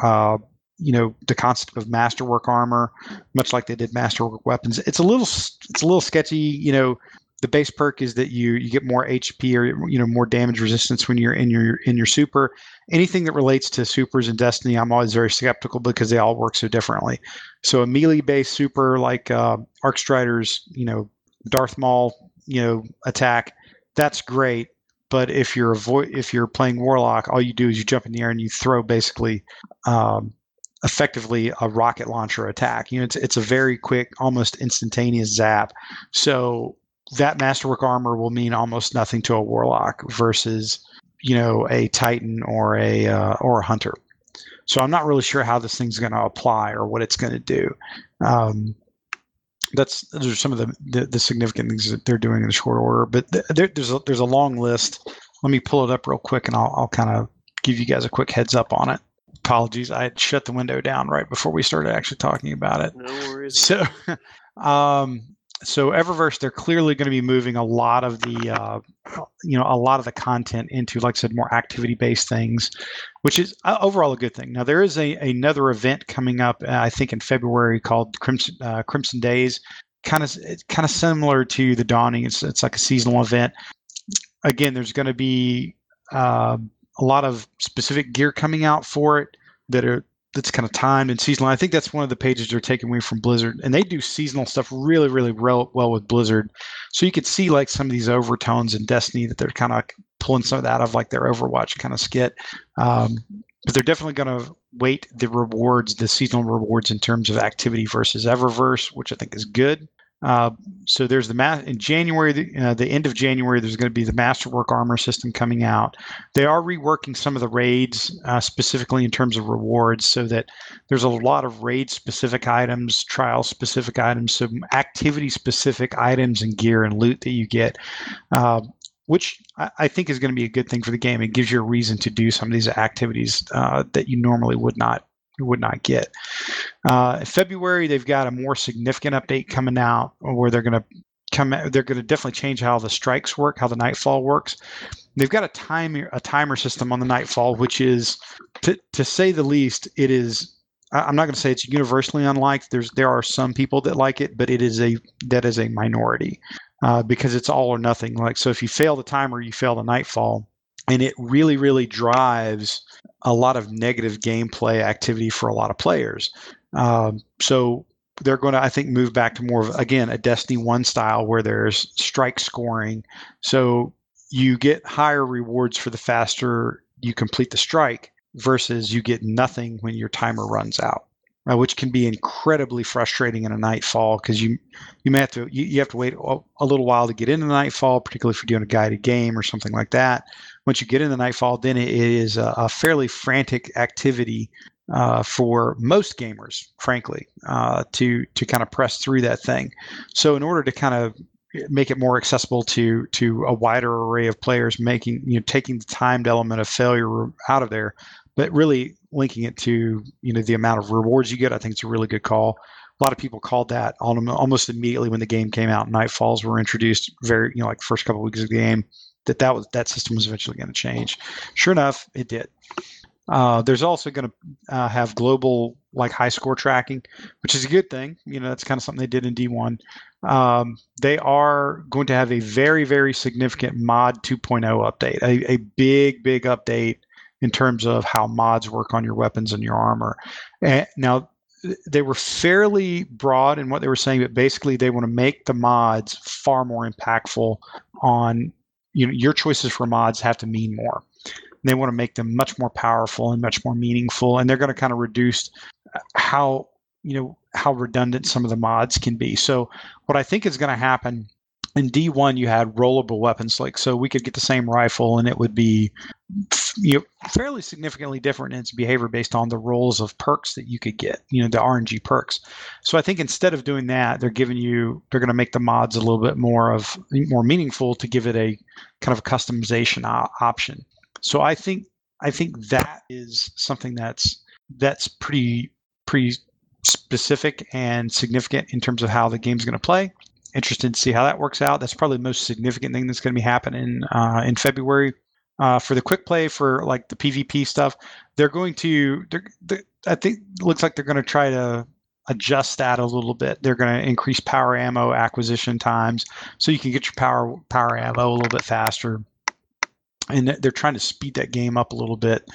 Uh, you know the concept of masterwork armor, much like they did masterwork weapons. It's a little it's a little sketchy. You know, the base perk is that you you get more HP or you know more damage resistance when you're in your in your super. Anything that relates to supers in Destiny, I'm always very skeptical because they all work so differently. So a melee based super like uh, Arc Strider's, you know, Darth Maul, you know, attack that's great. But if you're avoid if you're playing Warlock, all you do is you jump in the air and you throw basically um, effectively a rocket launcher attack. You know, it's it's a very quick, almost instantaneous zap. So that masterwork armor will mean almost nothing to a warlock versus you know a titan or a uh, or a hunter. So I'm not really sure how this thing's going to apply or what it's going to do. Um, that's those are some of the, the, the significant things that they're doing in the short order. But there, there's a, there's a long list. Let me pull it up real quick, and I'll, I'll kind of give you guys a quick heads up on it. Apologies, I had shut the window down right before we started actually talking about it. No worries. So, um, so Eververse, they're clearly going to be moving a lot of the, uh, you know, a lot of the content into, like I said, more activity-based things, which is uh, overall a good thing. Now there is a another event coming up, uh, I think in February called Crimson uh, Crimson Days, kind of kind of similar to the Dawning. It's it's like a seasonal event. Again, there's going to be uh, a lot of specific gear coming out for it that are that's kind of timed and seasonal. I think that's one of the pages they're taking away from Blizzard, and they do seasonal stuff really, really well, well with Blizzard. So you could see like some of these overtones in Destiny that they're kind of pulling some of that out of like their Overwatch kind of skit. Um, but they're definitely going to weight the rewards, the seasonal rewards, in terms of activity versus Eververse, which I think is good. Uh, so there's the ma- in January, the, uh, the end of January, there's going to be the Masterwork armor system coming out. They are reworking some of the raids, uh, specifically in terms of rewards, so that there's a lot of raid specific items, trial specific items, some activity specific items and gear and loot that you get. Uh, which I think is going to be a good thing for the game. It gives you a reason to do some of these activities uh, that you normally would not would not get. Uh, February, they've got a more significant update coming out where they're going to come. They're going to definitely change how the strikes work, how the nightfall works. They've got a timer a timer system on the nightfall, which is, to to say the least, it is. I'm not going to say it's universally unliked. There's there are some people that like it, but it is a that is a minority uh, because it's all or nothing. Like so, if you fail the timer, you fail the nightfall and it really really drives a lot of negative gameplay activity for a lot of players um, so they're going to i think move back to more of again a destiny 1 style where there's strike scoring so you get higher rewards for the faster you complete the strike versus you get nothing when your timer runs out uh, which can be incredibly frustrating in a nightfall because you you may have to you, you have to wait a, a, little while to get into the nightfall, particularly if you're doing a guided game or something like that. Once you get in the nightfall, then it is a, a fairly frantic activity uh, for most gamers, frankly, uh, to to kind of press through that thing. So in order to kind of make it more accessible to to a wider array of players, making you know taking the timed element of failure out of there, but really linking it to you know the amount of rewards you get. I think it's a really good call. A lot of people called that almost immediately when the game came out. Nightfalls were introduced very you know like first couple of weeks of the game that that was that system was eventually going to change. Sure enough, it did. Uh, there's also going to uh, have global like high score tracking, which is a good thing. You know, that's kind of something they did in D1. Um, they are going to have a very, very significant mod 2.0 update, a, a big, big update in terms of how mods work on your weapons and your armor. And now, they were fairly broad in what they were saying, but basically they want to make the mods far more impactful on you know your choices for mods have to mean more. They want to make them much more powerful and much more meaningful, and they're going to kind of reduce uh, how you know how redundant some of the mods can be. So what I think is going to happen in D1 you had rollable weapons like so we could get the same rifle and it would be you know, fairly significantly different in its behavior based on the rolls of perks that you could get, you know, the RNG perks. So I think instead of doing that, they're giving you they're going to make the mods a little bit more of more meaningful to give it a kind of a customization option. So I think I think that is something that's that's pretty pretty specific and significant in terms of how the game's going to play interested to see how that works out. That's probably the most significant thing that's going to be happening uh, in February. Uh, for the quick play, for like the PvP stuff, they're going to. They're, they're, I think looks like they're going to try to adjust that a little bit. They're going to increase power ammo acquisition times, so you can get your power power ammo a little bit faster. And they're trying to speed that game up a little bit.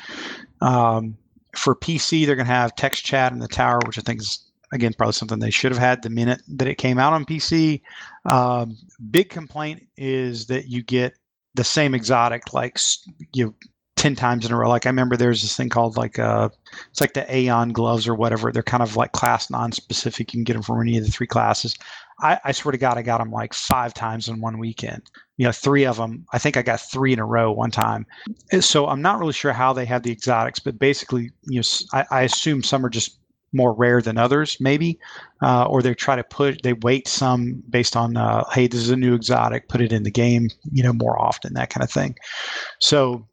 Um, for PC, they're going to have text chat in the tower, which I think is again, probably something they should have had the minute that it came out on PC. Um, big complaint is that you get the same exotic like you know, 10 times in a row. Like I remember there's this thing called like uh it's like the Aeon gloves or whatever. They're kind of like class non-specific. You can get them from any of the three classes. I, I swear to God, I got them like five times in one weekend. You know, three of them. I think I got three in a row one time. So I'm not really sure how they have the exotics, but basically, you know, I, I assume some are just more rare than others, maybe, uh, or they try to put they weight some based on uh, hey, this is a new exotic, put it in the game, you know, more often, that kind of thing. So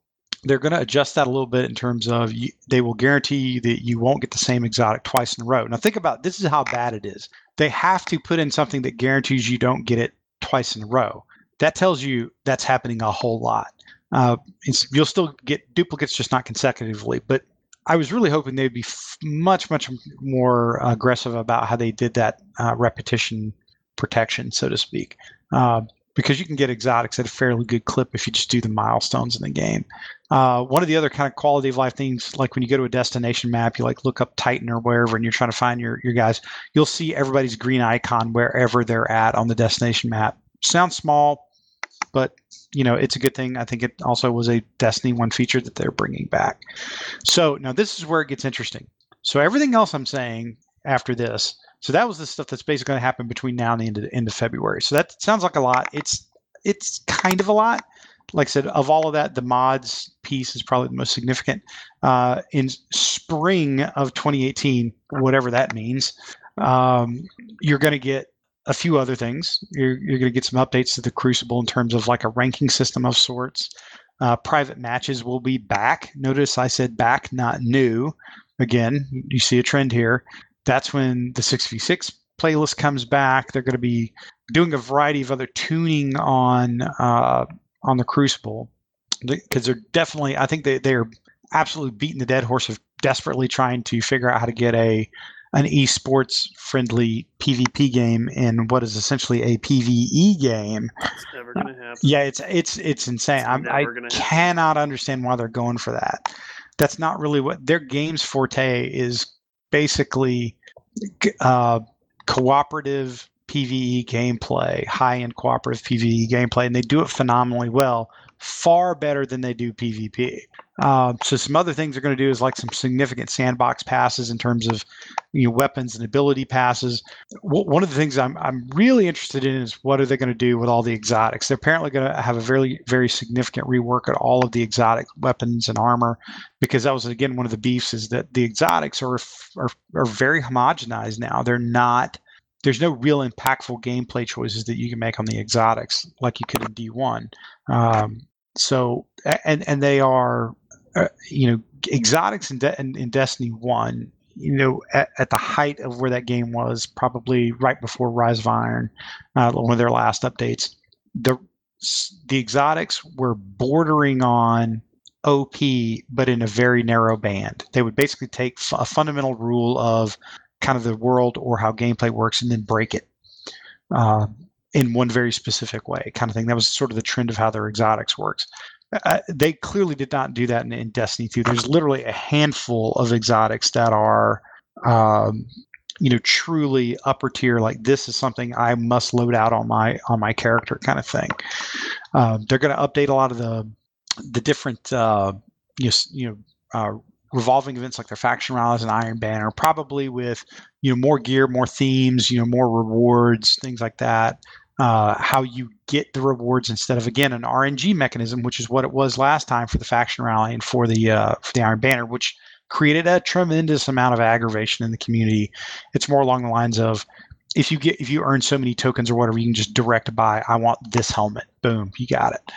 they're going to adjust that a little bit in terms of you, they will guarantee you that you won't get the same exotic twice in a row. Now think about this is how bad it is. They have to put in something that guarantees you don't get it twice in a row. That tells you that's happening a whole lot. Uh, you'll still get duplicates, just not consecutively. But I was really hoping they'd be f- much, much more aggressive about how they did that uh, repetition protection, so to speak. Uh, because you can get exotics at a fairly good clip if you just do the milestones in the game. Uh, one of the other kind of quality of life things, like when you go to a destination map, you like look up Titan or wherever, and you're trying to find your your guys. You'll see everybody's green icon wherever they're at on the destination map. Sounds small, but you know it's a good thing. I think it also was a Destiny one feature that they're bringing back. So now this is where it gets interesting. So everything else I'm saying after this. So that was the stuff that's basically going to happen between now and the end of, end of February. So that sounds like a lot. It's it's kind of a lot. Like I said, of all of that, the mods piece is probably the most significant. Uh, in spring of 2018, whatever that means, um, you're going to get a few other things. You're, you're going to get some updates to the Crucible in terms of like a ranking system of sorts. Uh, private matches will be back. Notice I said back, not new. Again, you see a trend here. That's when the 6v6 playlist comes back. They're going to be doing a variety of other tuning on uh, on the Crucible because they're definitely. I think they they're absolutely beating the dead horse of desperately trying to figure out how to get a an esports friendly PvP game in what is essentially a PvE game. It's never gonna happen. Yeah, it's it's it's insane. It's i cannot happen. understand why they're going for that. That's not really what their game's forte is. Basically, uh, cooperative PVE gameplay, high end cooperative PVE gameplay, and they do it phenomenally well, far better than they do PvP. Uh, so some other things they're going to do is like some significant sandbox passes in terms of you know weapons and ability passes. W- one of the things I'm I'm really interested in is what are they going to do with all the exotics? They're apparently going to have a very very significant rework at all of the exotic weapons and armor because that was again one of the beefs is that the exotics are are, are very homogenized now. They're not there's no real impactful gameplay choices that you can make on the exotics like you could in D1. Um, so and and they are uh, you know, exotics in, De- in, in, Destiny One, you know, at, at, the height of where that game was, probably right before Rise of Iron, uh, one of their last updates, the the exotics were bordering on OP, but in a very narrow band. They would basically take f- a fundamental rule of kind of the world or how gameplay works and then break it. Uh, in one very specific way, kind of thing. That was sort of the trend of how their exotics works. Uh, they clearly did not do that in, in, Destiny 2. There's literally a handful of exotics that are um, you know truly upper tier like this is something i must load out on my on my character kind of thing uh, they're going to update a lot of the the different uh, you know, you know uh, revolving events like their faction rallies and iron banner probably with you know more gear more themes you know more rewards things like that uh, how you get the rewards instead of again an RNG mechanism, which is what it was last time for the faction rally and for the uh, for the Iron Banner, which created a tremendous amount of aggravation in the community. It's more along the lines of if you get if you earn so many tokens or whatever, you can just direct buy. I want this helmet. Boom, you got it.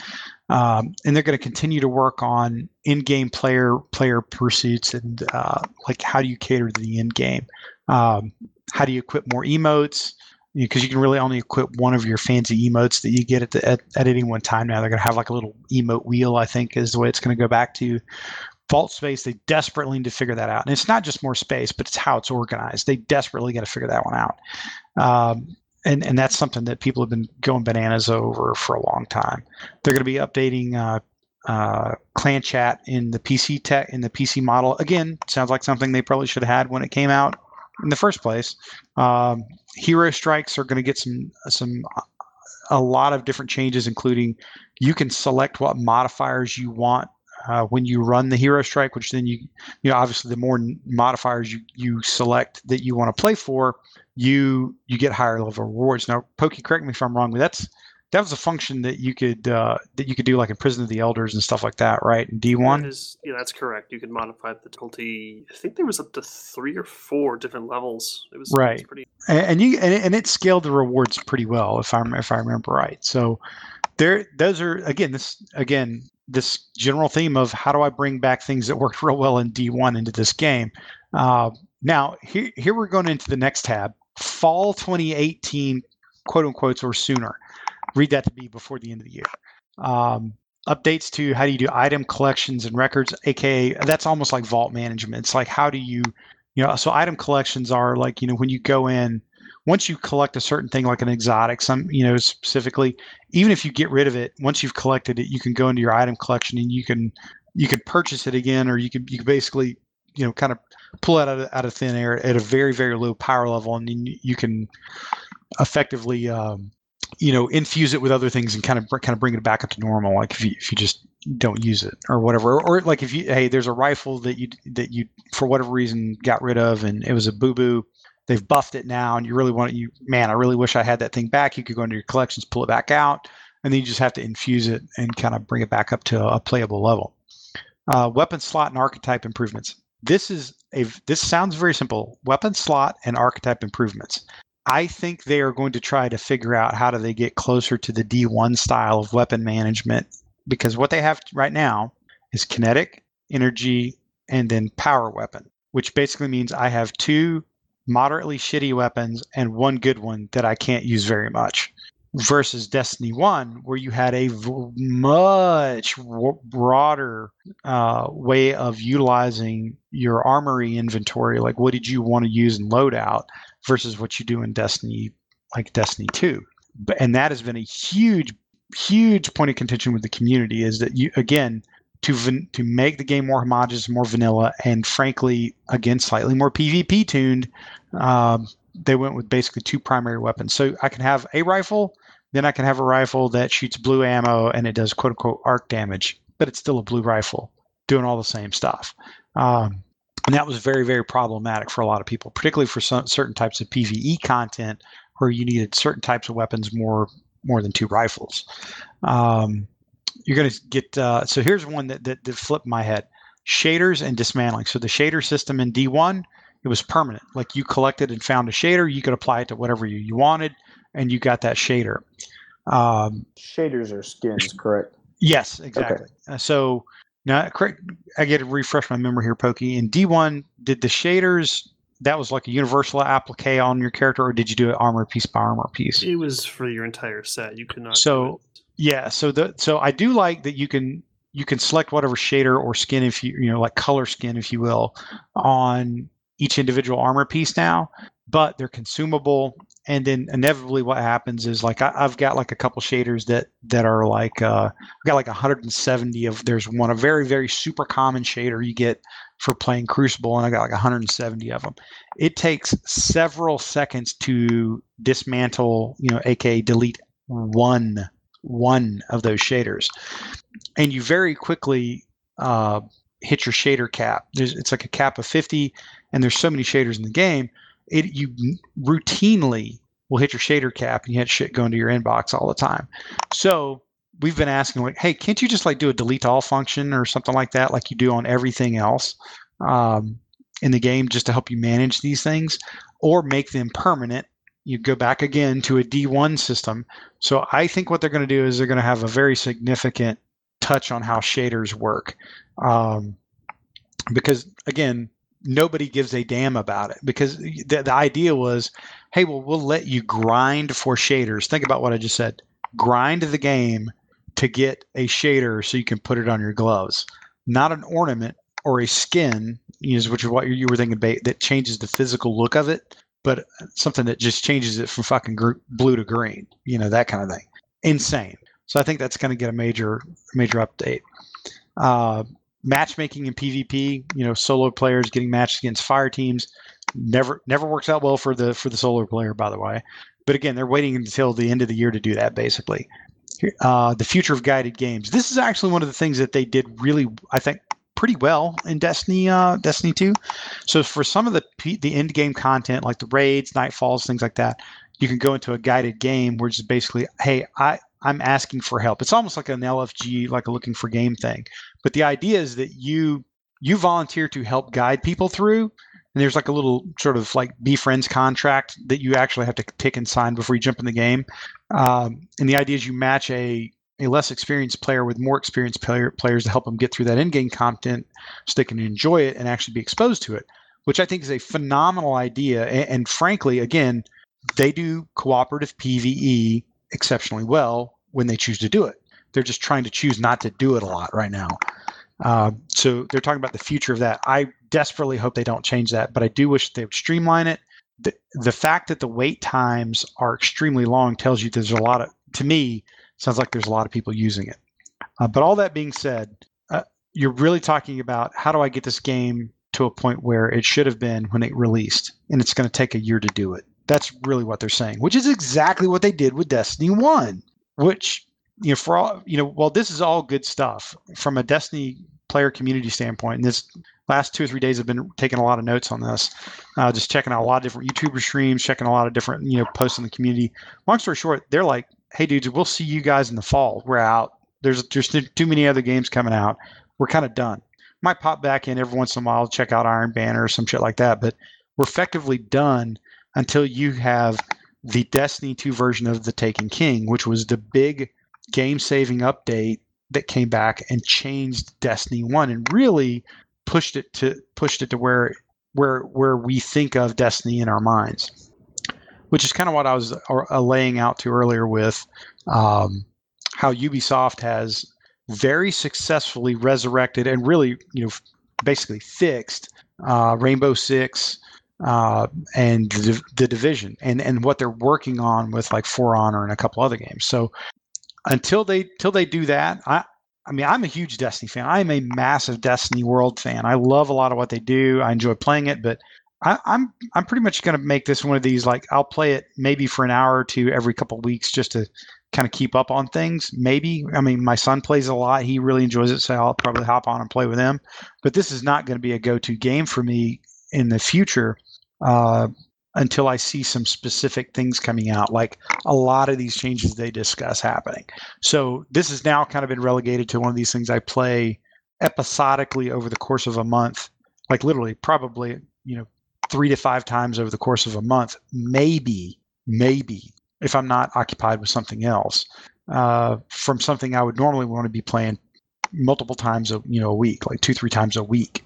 Um, and they're going to continue to work on in-game player player pursuits and uh, like how do you cater to the end game? Um, how do you equip more emotes? Because you, can really only equip one of your fancy emotes that you get at, the, at, at any one time now. They're going to have like a little emote wheel, I think, is the way it's going to go back to. Vault space, they desperately need to figure that out. And it's not just more space, but it's how it's organized. They desperately got to figure that one out. Um, and, and that's something that people have been going bananas over for a long time. They're going to be updating uh, uh, clan chat in the PC tech in the PC model. Again, sounds like something they probably should have had when it came out in the first place. Um, hero strikes are going to get some some a lot of different changes, including you can select what modifiers you want uh, when you run the hero strike, which then you you know obviously the more modifiers you you select that you want to play for, you you get higher level rewards. Now, Pokey, correct me if I'm wrong, but that's that was a function that you could uh, that you could do like in Prison of the Elders and stuff like that, right? In D one. Yeah, that's correct. You could modify the difficulty. I think there was up to three or four different levels. It was right, it was pretty. And, and you and, and it scaled the rewards pretty well, if I'm if I remember right. So there, those are again this again this general theme of how do I bring back things that worked real well in D one into this game. Uh, now here here we're going into the next tab, fall 2018, quote unquote, or sooner read that to me before the end of the year. Um, updates to how do you do item collections and records, aka that's almost like vault management. It's like how do you, you know, so item collections are like you know when you go in, once you collect a certain thing like an exotic, some you know specifically, even if you get rid of it, once you've collected it, you can go into your item collection and you can you can purchase it again, or you can you can basically you know kind of pull it out of, out of thin air at a very very low power level, and you can effectively um, you know infuse it with other things and kind of kind of bring it back up to normal like if you if you just don't use it or whatever or, like if you hey there's a rifle that you that you for whatever reason got rid of and it was a boo boo they've buffed it now and you really want you man i really wish i had that thing back. You could go into your collections pull it back out and then you just have to infuse it and kind of bring it back up to a playable level. Uh, weapon slot and archetype improvements. This is a this sounds very simple. Weapon slot and archetype improvements I think they are going to try to figure out how do they get closer to the D1 style of weapon management because what they have right now is kinetic, energy, and then power weapon, which basically means I have two moderately shitty weapons and one good one that I can't use very much. Versus Destiny 1, where you had a v- much w- broader uh, way of utilizing your armory inventory. Like, what did you want to use in loadout? Versus what you do in Destiny, like Destiny 2. But, and that has been a huge, huge point of contention with the community is that you, again, to to make the game more homogenous, more vanilla, and frankly, again, slightly more PvP tuned, um, they went with basically two primary weapons. So I can have a rifle, then I can have a rifle that shoots blue ammo and it does quote unquote arc damage, but it's still a blue rifle doing all the same stuff. Um, and that was very, very problematic for a lot of people, particularly for some, certain types of PVE content where you needed certain types of weapons more more than two rifles. Um, you're going to get uh, so here's one that, that that flipped my head: shaders and dismantling. So the shader system in D1 it was permanent. Like you collected and found a shader, you could apply it to whatever you, you wanted, and you got that shader. Um, Shaders are skins, correct? Yes, exactly. Okay. Uh, so now, correct. I get to refresh my memory here, Pokey. In D1, did the shaders that was like a universal applique on your character, or did you do it armor piece by armor piece? It was for your entire set. You could not. So yeah, so the so I do like that you can you can select whatever shader or skin if you you know like color skin if you will on each individual armor piece now, but they're consumable and then inevitably what happens is like I, have got like a couple shaders that that are like uh I've got like 170 of there's one a very very super common shader you get for playing Crucible, and I got like 170 of them. It takes several seconds to dismantle, you know, aka delete one one of those shaders, and you very quickly uh, hit your shader cap. There's, it's like a cap of 50, and there's so many shaders in the game. It you routinely will hit your shader cap, and you had shit going to your inbox all the time. So we've been asking like, hey, can't you just like do a delete all function or something like that, like you do on everything else um, in the game, just to help you manage these things, or make them permanent. You go back again to a D1 system. So I think what they're going to do is they're going to have a very significant touch on how shaders work, um, because again, nobody gives a damn about it because the, the idea was hey well we'll let you grind for shaders think about what i just said grind the game to get a shader so you can put it on your gloves, not an ornament or a skin, know, which is what you were thinking about, that changes the physical look of it, but something that just changes it from fucking blue to green, you know, that kind of thing. Insane. So I think that's going to get a major major update. Uh, matchmaking in PvP, you know, solo players getting matched against fire teams never never works out well for the for the solo player, by the way. But again, they're waiting until the end of the year to do that, basically uh, the future of guided games. This is actually one of the things that they did really, I think, pretty well in Destiny, uh, Destiny Two. So for some of the the end game content, like the raids, nightfalls, things like that, you can go into a guided game where it's basically, hey, I I'm asking for help. It's almost like an LFG, like a looking for game thing. But the idea is that you you volunteer to help guide people through and there's like a little sort of like be friends contract that you actually have to pick and sign before you jump in the game. Um, and the idea is you match a a less experienced player with more experienced player, players to help them get through that in-game content so they can enjoy it and actually be exposed to it, which I think is a phenomenal idea. And, and frankly, again, they do cooperative PVE exceptionally well when they choose to do it. They're just trying to choose not to do it a lot right now. Uh, so they're talking about the future of that. I desperately hope they don't change that, but I do wish they would streamline it. The, the fact that the wait times are extremely long tells you there's a lot of, to me, sounds like there's a lot of people using it. Uh, but all that being said, uh, you're really talking about how do I get this game to a point where it should have been when it released, and it's going to take a year to do it. That's really what they're saying, which is exactly what they did with Destiny 1, which you know, for all you know, well, this is all good stuff from a Destiny player community standpoint. And this last two or three days have been taking a lot of notes on this, uh, just checking out a lot of different YouTuber streams, checking a lot of different you know posts in the community. Long story short, they're like, "Hey, dudes, we'll see you guys in the fall. We're out. There's just too many other games coming out. We're kind of done. Might pop back in every once in a while, check out Iron Banner or some shit like that, but we're effectively done until you have." The Destiny 2 version of The Taken King, which was the big game saving update that came back and changed Destiny 1 and really pushed it to pushed it to where where where we think of Destiny in our minds. Which is kind of what I was uh, laying out to earlier with um, how Ubisoft has very successfully resurrected and really, you know, basically fixed uh, Rainbow Six uh, and the, the, division and and what they're working on with like For Honor and a couple other games. So until they till they do that, I I mean I'm a huge Destiny fan. I am a massive Destiny World fan. I love a lot of what they do. I enjoy playing it, but I, am I'm, I'm pretty much going to make this one of these like I'll play it maybe for an hour or two every couple weeks just to kind of keep up on things. Maybe I mean my son plays a lot. He really enjoys it, so I'll probably hop on and play with him. But this is not going to be a go-to game for me in the future. Uh, until I see some specific things coming out, like a lot of these changes they discuss happening. So this has now kind of been relegated to one of these things I play episodically over the course of a month, like literally probably, you know, three to five times over the course of a month, maybe, maybe if I'm not occupied with something else. Uh, from something I would normally want to be playing multiple times a you know a week, like two three times a week.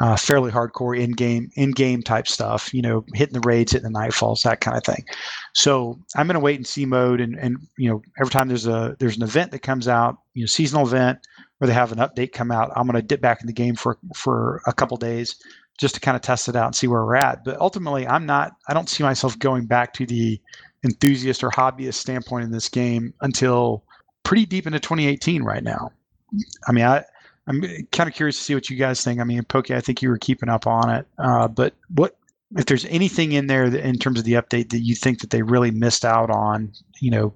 Uh, fairly hardcore in game in game type stuff. You know, hitting the raids, hitting the nightfalls, that kind of thing. So I'm in a wait and see mode, and and you know every time there's a there's an event that comes out, you know, seasonal event, or they have an update come out, I'm going to dip back in the game for for a couple days just to kind of test it out and see where we're at. But ultimately, I'm not. I don't see myself going back to the enthusiast or hobbyist standpoint in this game until pretty deep into 2018 right now. I mean, I I'm kind of curious to see what you guys think. I mean, Pokey, I think you were keeping up on it, uh, but what if there's anything in there that, in terms of the update that you think that they really missed out on, you know,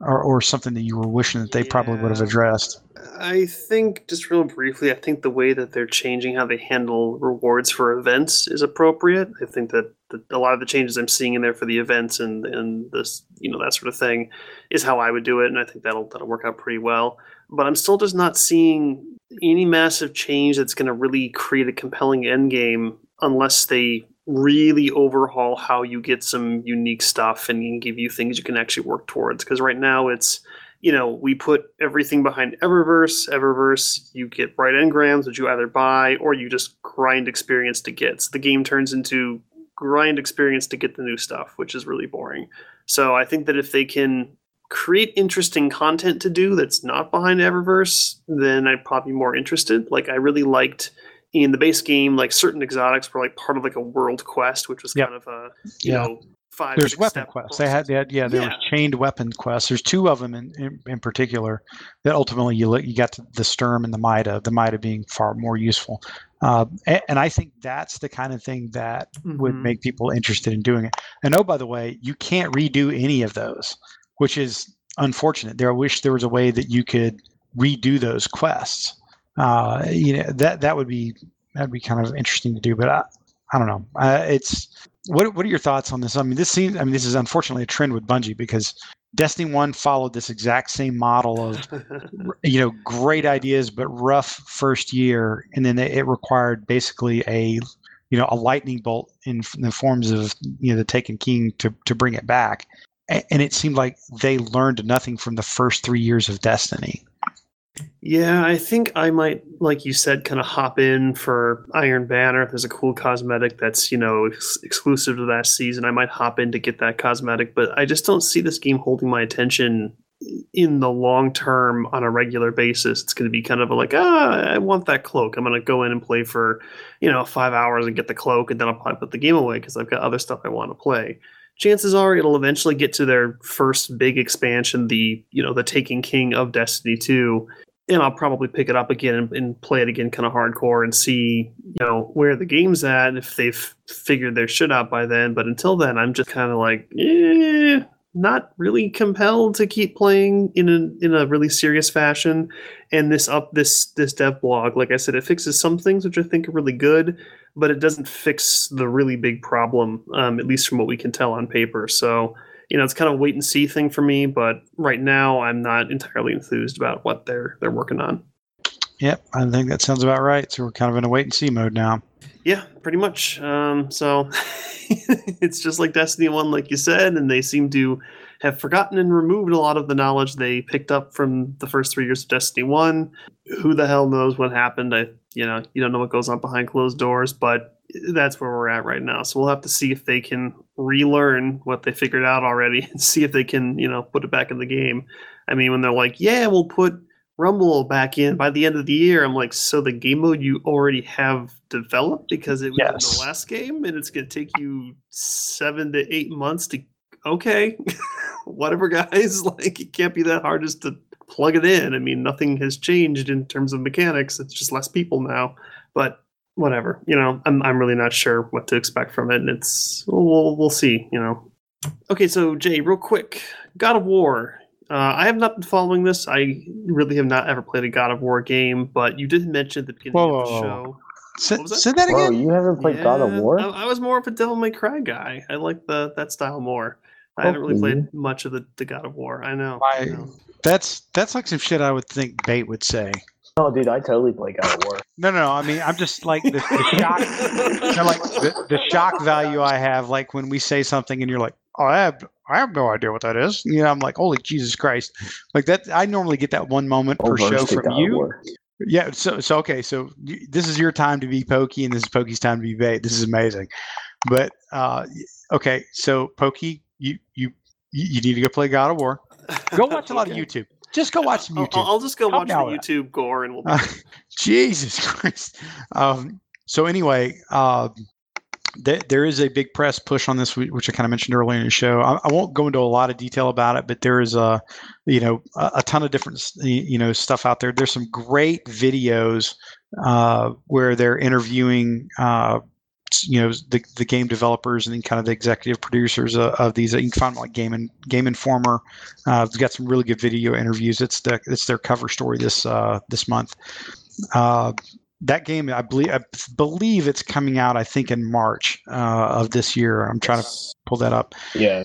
or, or something that you were wishing that they probably would have addressed? I think, just real briefly, I think the way that they're changing how they handle rewards for events is appropriate. I think that the, a lot of the changes I'm seeing in there for the events and and this, you know, that sort of thing, is how I would do it, and I think that'll that'll work out pretty well. But I'm still just not seeing any massive change that's going to really create a compelling end game unless they really overhaul how you get some unique stuff and give you things you can actually work towards. Because right now it's you know, we put everything behind Eververse. Eververse, you get bright engrams, which you either buy or you just grind experience to get. So the game turns into grind experience to get the new stuff, which is really boring. So I think that if they can create interesting content to do that's not behind Eververse, then I'd probably be more interested. Like I really liked in the base game, like certain exotics were like part of like a world quest, which was Yep. kind of a you Yeah. know five. There's six weapon step quests. They had, they had yeah, there Yeah. was chained weapon quests. There's two of them in, in, in particular that ultimately you look, you got the, the Sturm and the Mida. The Mida being far more useful, uh, and, and I think that's the kind of thing that would Mhm. make people interested in doing it. And oh, by the way, you can't redo any of those, which is unfortunate. There, I wish there was a way that you could redo those quests. Uh, you know that that would be that'd be kind of interesting to do, but I, I don't know. Uh, it's what what are your thoughts on this? I mean, this seems. I mean, this is unfortunately a trend with Bungie because Destiny One followed this exact same model of you know great ideas but rough first year, and then it required basically a you know a lightning bolt in, in the forms of you know the Taken King to to bring it back, and it seemed like they learned nothing from the first three years of Destiny. Yeah, I think I might, like you said, kind of hop in for Iron Banner. If there's a cool cosmetic that's, you know, ex- exclusive to that season, I might hop in to get that cosmetic. But I just don't see this game holding my attention in the long term on a regular basis. It's going to be kind of like, ah, I want that cloak. I'm going to go in and play for, you know, five hours and get the cloak, and then I'll probably put the game away because I've got other stuff I want to play chances are it'll eventually get to their first big expansion, the you know the Taken King of Destiny 2, and I'll probably pick it up again and, and play it again kind of hardcore and see you know where the game's at if they've figured their shit out by then. But until then, I'm just kind of like, eh, not really compelled to keep playing in a in a really serious fashion. And this up this this dev blog, like I said, it fixes some things which I think are really good but it doesn't fix the really big problem, um, at least from what we can tell on paper. So, you know, it's kind of a wait and see thing for me. But right now, I'm not entirely enthused about what they're they're working on. Yep, I think that sounds about right. So we're kind of in a wait and see mode now. Yeah, pretty much. Um, so it's just like Destiny One, like you said, and they seem to have forgotten and removed a lot of the knowledge they picked up from the first three years of Destiny One. Who the hell knows what happened? I, you know, you don't know what goes on behind closed doors, but that's where we're at right now. So we'll have to see if they can relearn what they figured out already and see if they can, you know, put it back in the game. I mean, when they're like, "Yeah, we'll put Rumble back in by the end of the year," I'm like, "So the game mode you already have developed because it was in the last game, and it's going to take you seven to eight months to." Okay, whatever, guys. Like, it can't be that hard just to plug it in. I mean, nothing has changed in terms of mechanics. It's just less people now, but whatever. You know, I'm I'm really not sure what to expect from it, and it's we'll we'll see. You know. Okay, so Jay, real quick, God of War. Uh, I have not been following this. I really have not ever played a God of War game, but you did mention at the beginning Whoa, of the whoa, whoa. show. Say, that? say that Whoa, you haven't played God of War? I, I was more of a Devil May Cry guy. I like the that style more. I haven't really played much of the, the God of War. I know. I- I know. That's that's like some shit I would think Bait would say. Oh, dude, I totally play God of War. No, no, no. I mean, I'm just like the, the shock. So like the, the shock value I have, like when we say something and you're like, "Oh, I have, I have no idea what that is." You know, I'm like, "Holy Jesus Christ!" Like that. I normally get that one moment per show from God you. Yeah. So, so okay. So you, this is your time to be Pokey, and this is Pokey's time to be Bait. This is amazing. But uh, okay, so Pokey, you you you need to go play God of War. Go watch a lot of YouTube. Just go watch some I'll, YouTube. I'll just go watch the YouTube gore and we'll be Uh, Jesus Christ. Um, so anyway, uh, th- there is a big press push on this, which I kind of mentioned earlier in the show. I, I, won't go into a lot of detail about it, but there is a, you know, a, a, ton of different, you know, stuff out there. There's some great videos uh, where they're interviewing. You know the, the game developers and then kind of the executive producers of, of these. You can find like Game and Game Informer. Uh, it's got some really good video interviews. It's the it's their cover story this uh, this month. Uh, that game, I believe, I believe it's coming out. I think in March uh, of this year. I'm trying to pull that up. Yeah.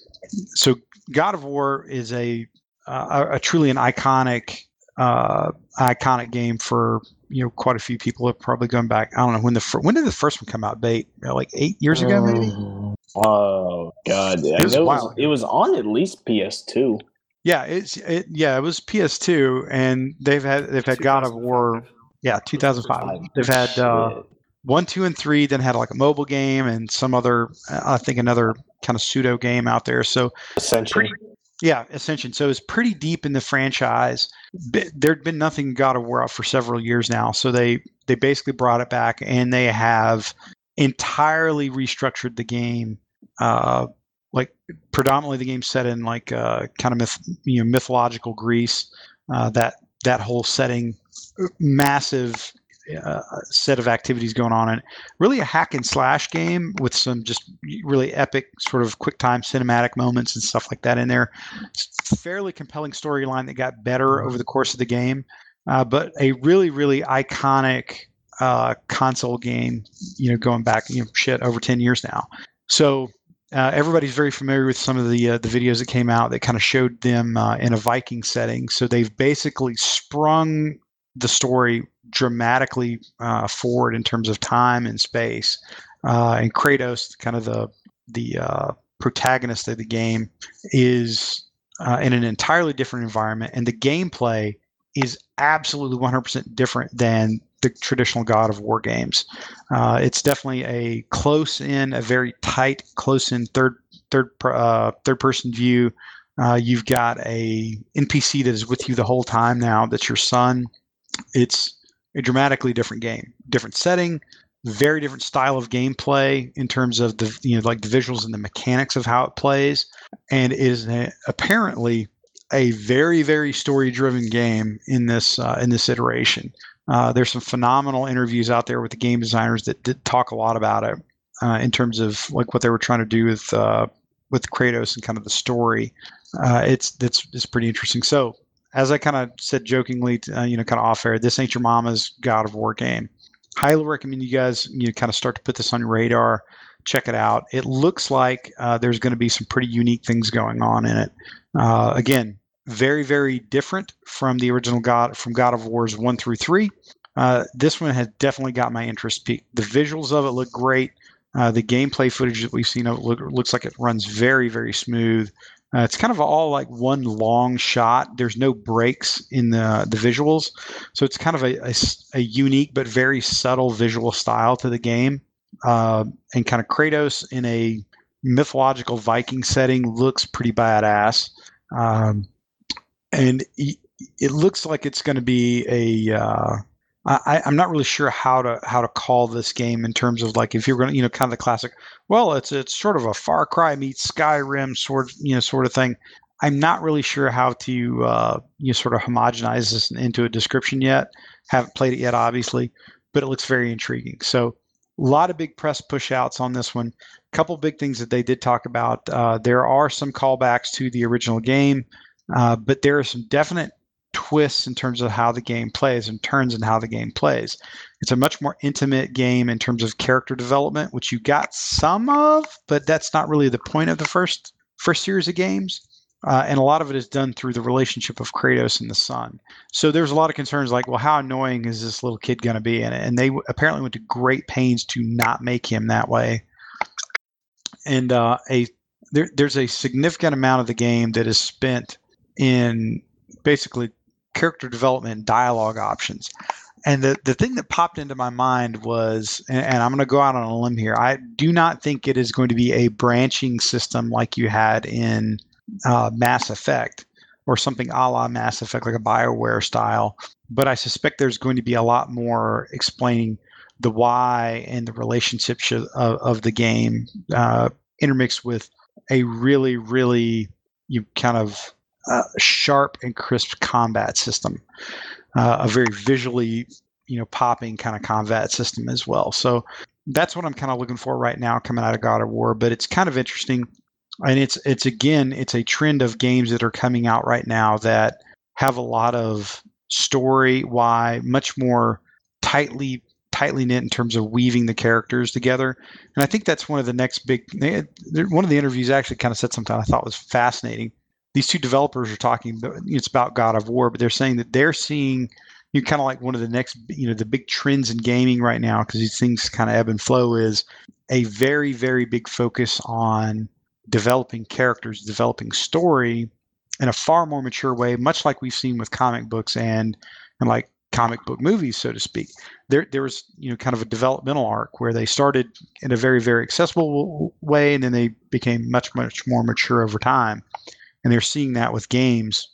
So God of War is a uh, a, a truly an iconic uh, iconic game for you know quite a few people have probably gone back. I don't know when the fir- when did the first one come out? Bait like eight years ago, maybe. Mm, oh God, it was, it was, it was on at least PS2. Yeah, it's it, yeah, it was PS2, and they've had they've had God of War yeah, 2005. They've had uh, one, two, and three. Then had like a mobile game and some other, I think another kind of pseudo game out there. So Ascension. Pretty, yeah, Ascension. So it's pretty deep in the franchise. There'd been nothing God of War out for several years now. So they they basically brought it back and they have entirely restructured the game. Uh, like predominantly the game set in like uh, kind of myth, you know mythological Greece. Uh, that that whole setting massive uh, set of activities going on. And really a hack and slash game with some just really epic sort of quick time cinematic moments and stuff like that in there. Fairly compelling storyline that got better over the course of the game uh, but a really really iconic uh, console game you know going back you know shit over 10 years now. So uh, everybody's very familiar with some of the uh, the videos that came out that kind of showed them uh, in a Viking setting. So they've basically sprung the story dramatically uh, forward in terms of time and space. Uh, and Kratos, kind of the the uh, protagonist of the game, is uh, in an entirely different environment, and the gameplay is absolutely 100% different than the traditional God of War games. Uh, it's definitely a close in, a very tight, close in third third uh, third person view. you've got a NPC that is with you the whole time now. That's your son it's a dramatically different game, different setting, very different style of gameplay in terms of the you know like the visuals and the mechanics of how it plays, and is a, apparently a very very story driven game in this uh, in this iteration. Uh, there's some phenomenal interviews out there with the game designers that did talk a lot about it uh, in terms of like what they were trying to do with uh, with Kratos and kind of the story. Uh, it's that's it's pretty interesting. So as I kind of said jokingly, uh, you know, kind of off air, this ain't your mama's God of War game. Highly recommend you guys, you know, kind of start to put this on your radar. Check it out. It looks like uh, there's going to be some pretty unique things going on in it. Uh, again, very, very different from the original God from God of Wars one through three. Uh, this one has definitely got my interest piqued. The visuals of it look great. Uh, the gameplay footage that we've seen it look, looks like it runs very, very smooth. Uh, it's kind of all like one long shot. There's no breaks in the the visuals, so it's kind of a, a, a unique but very subtle visual style to the game. Uh, and kind of Kratos in a mythological Viking setting looks pretty badass. Um, and it looks like it's going to be a uh, I, am not really sure how to how to call this game in terms of like if you're going to you know kind of the classic. Well, it's it's sort of a Far Cry meets Skyrim sort you know sort of thing. I'm not really sure how to uh, you know, sort of homogenize this into a description yet. Haven't played it yet, obviously, but it looks very intriguing. So a lot of big press pushouts on this one. A couple big things that they did talk about. Uh, there are some callbacks to the original game, uh, but there are some definite twists in terms of how the game plays and turns in how the game plays. It's a much more intimate game in terms of character development, which you got some of, but that's not really the point of the first first series of games. Uh, and a lot of it is done through the relationship of Kratos and the son. So there's a lot of concerns like, well, how annoying is this little kid going to be? And, and they apparently went to great pains to not make him that way. And uh, a there, there's a significant amount of the game that is spent in basically character development dialogue options. And the, the thing that popped into my mind was, and, and I'm going to go out on a limb here, I do not think it is going to be a branching system like you had in uh, Mass Effect or something a la Mass Effect, like a BioWare style. But I suspect there's going to be a lot more explaining the why and the relationships of, of the game uh, intermixed with a really, really you kind of uh, sharp and crisp combat system, uh, a very visually you know popping kind of combat system as well. So that's what I'm kind of looking for right now coming out of God of War. But it's kind of interesting, and it's it's again it's a trend of games that are coming out right now that have a lot of story, why much more tightly tightly knit in terms of weaving the characters together. And I think that's one of the next big. One of the interviews actually kind of said something I thought was fascinating. These two developers are talking. It's about God of War, but they're saying that they're seeing you kind of like one of the next, you know, the big trends in gaming right now because these things kind of ebb and flow is a very, very big focus on developing characters, developing story in a far more mature way, much like we've seen with comic books and and like comic book movies, so to speak. There, there was you know kind of a developmental arc where they started in a very, very accessible way, and then they became much, much more mature over time. And they're seeing that with games,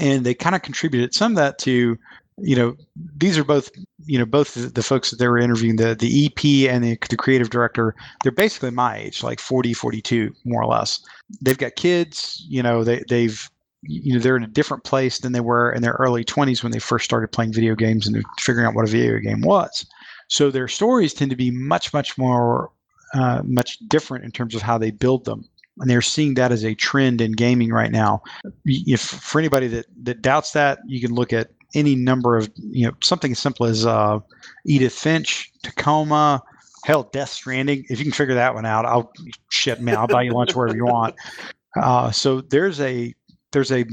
and they kind of contributed some of that to you know, these are both, you know, both the, the, folks that they were interviewing, the the EP and the, the creative director, they're basically my age, like 40, 42, more or less. They've got kids, you know, they, they've, you know, they're in a different place than they were in their early 20s when they first started playing video games and figuring out what a video game was. So their stories tend to be much, much more, uh, much different in terms of how they build them and they're seeing that as a trend in gaming right now. If for anybody that that doubts that, you can look at any number of you know something as simple as uh, Edith Finch, Tacoma, hell, Death Stranding. If you can figure that one out, I'll shit man, I'll buy you lunch wherever you want. Uh, so there's a there's a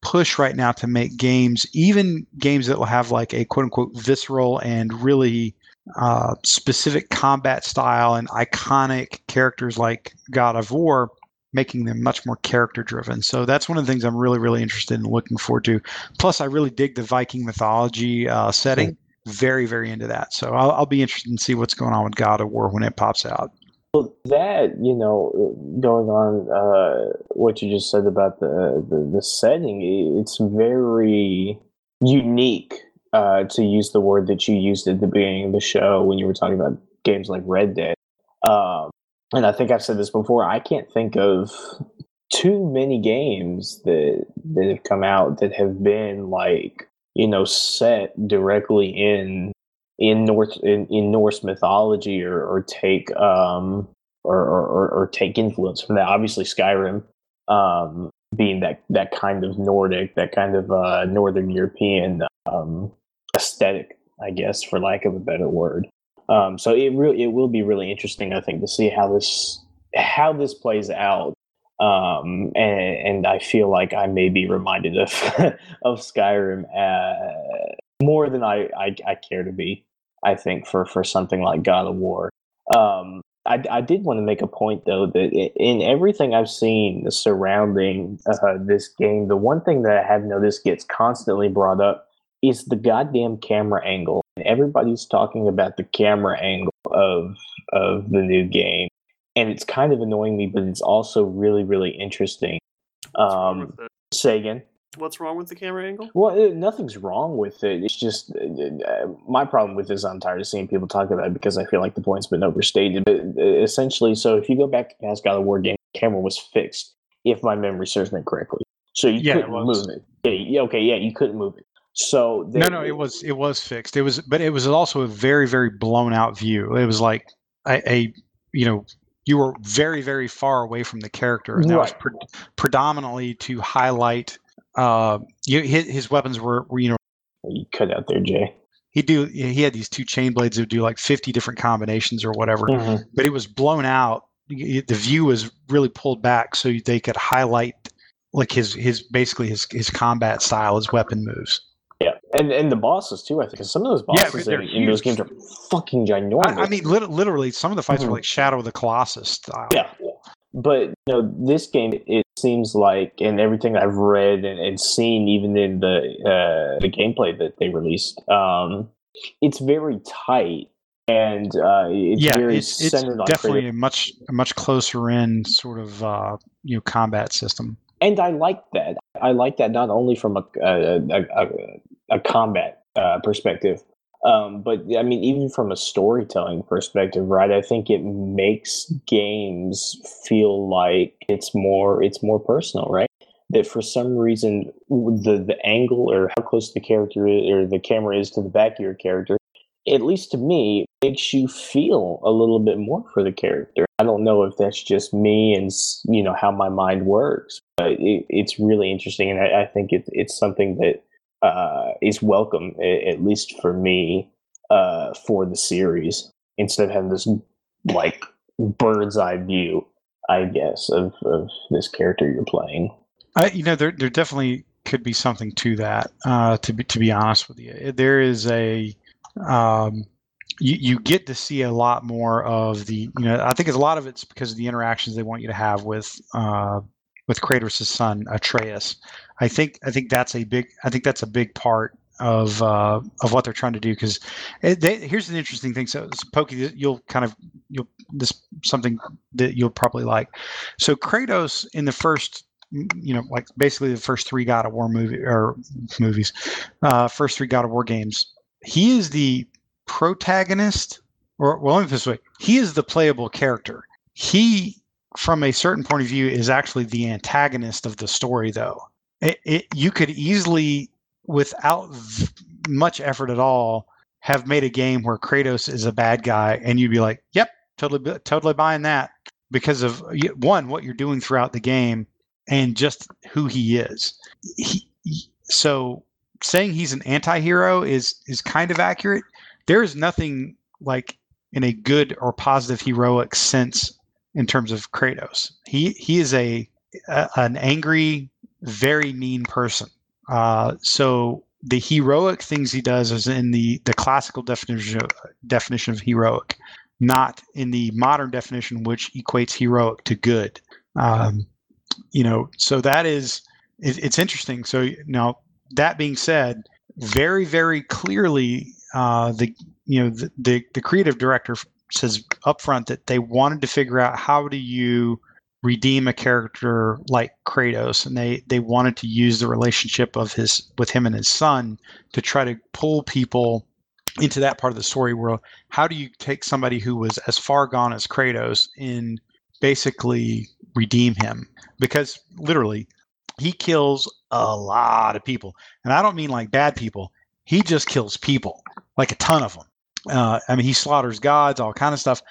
push right now to make games, even games that will have like a quote unquote visceral and really uh, specific combat style and iconic characters like God of War making them much more character driven. So that's one of the things I'm really, really interested in looking forward to. Plus, I really dig the Viking mythology uh, setting. Very, very into that. So I'll, I'll be interested in see what's going on with God of War when it pops out. Well, that you know, going on uh, what you just said about the, the, the setting, it's very unique. Uh, to use the word that you used at the beginning of the show when you were talking about games like Red Dead, um, and I think I've said this before, I can't think of too many games that that have come out that have been like you know set directly in in North in, in Norse mythology or, or take um or, or, or take influence from that. Obviously, Skyrim um, being that that kind of Nordic, that kind of uh, Northern European um, aesthetic, I guess, for lack of a better word. Um, so it really it will be really interesting, I think, to see how this how this plays out. Um, and, and I feel like I may be reminded of of Skyrim uh, more than I, I, I care to be. I think for for something like God of War. Um, I, I did want to make a point though that in everything I've seen surrounding uh, this game, the one thing that I have noticed gets constantly brought up is the goddamn camera angle everybody's talking about the camera angle of of the new game, and it's kind of annoying me, but it's also really really interesting. Um, say again. What's wrong with the camera angle? Well, nothing's wrong with it. It's just uh, uh, my problem with this. I'm tired of seeing people talk about it because I feel like the point's been overstated. But uh, essentially, so if you go back to past God of War game, the camera was fixed, if my memory serves me correctly. So you yeah, couldn't it move it. Yeah, okay, yeah, you couldn't move it. So they, no, no, it was it was fixed. It was, but it was also a very very blown out view. It was like a, a you know you were very very far away from the character, and that right. was pre- predominantly to highlight. Uh, you, his, his weapons were, were you know. You cut out there, Jay. He do he had these two chain blades that would do like fifty different combinations or whatever, mm-hmm. but it was blown out. The view was really pulled back so they could highlight like his his basically his his combat style, his weapon moves. Yeah, and and the bosses too. I think some of those bosses yeah, in, in, those games are fucking ginormous. I, I mean, literally, some of the fights mm-hmm. are like Shadow of the Colossus style. Yeah, but you know, this game it seems like, and everything I've read and, and seen, even in the uh, the gameplay that they released, um, it's very tight and uh, it's yeah, very it's, it's definitely a much a much closer in sort of uh, you know combat system and I like that. I like that not only from a a, a, a combat uh, perspective, Um, but I mean, even from a storytelling perspective, right? I think it makes games feel like it's more it's more personal, right? That for some reason the the angle or how close the character or the camera is to the back of your character, at least to me, makes you feel a little bit more for the character. I don't know if that's just me and you know how my mind works, but it, it's really interesting, and I, I think it, it's something that uh, is welcome, at least for me, uh, for the series instead of having this like bird's eye view, I guess, of, of this character you're playing. I, you know, there there definitely could be something to that. Uh, to be to be honest with you, there is a um, you, you get to see a lot more of the you know I think a lot of it's because of the interactions they want you to have with uh, with Kratos' son Atreus. I think I think that's a big I think that's a big part of uh, of what they're trying to do because here's an interesting thing. So, so Pokey, you'll kind of you'll this something that you'll probably like. So Kratos in the first you know like basically the first three God of War movie or movies, uh, first three God of War games, he is the protagonist or well let me put this way. He is the playable character. He from a certain point of view is actually the antagonist of the story though. It, it, you could easily without v- much effort at all have made a game where kratos is a bad guy and you'd be like yep totally totally buying that because of one what you're doing throughout the game and just who he is. He, so saying he's an anti-hero is is kind of accurate there is nothing like in a good or positive heroic sense in terms of Kratos. He he is a, a an angry, very mean person. Uh, so the heroic things he does is in the the classical definition of, definition of heroic, not in the modern definition, which equates heroic to good. Um, you know, so that is it, it's interesting. So now that being said, very very clearly uh, the you know the, the, the creative director says upfront that they wanted to figure out how do you redeem a character like Kratos, and they they wanted to use the relationship of his with him and his son to try to pull people into that part of the story world. How do you take somebody who was as far gone as Kratos and basically redeem him? Because literally, he kills a lot of people, and I don't mean like bad people. He just kills people like a ton of them. Uh, I mean, he slaughters gods, all kind of stuff.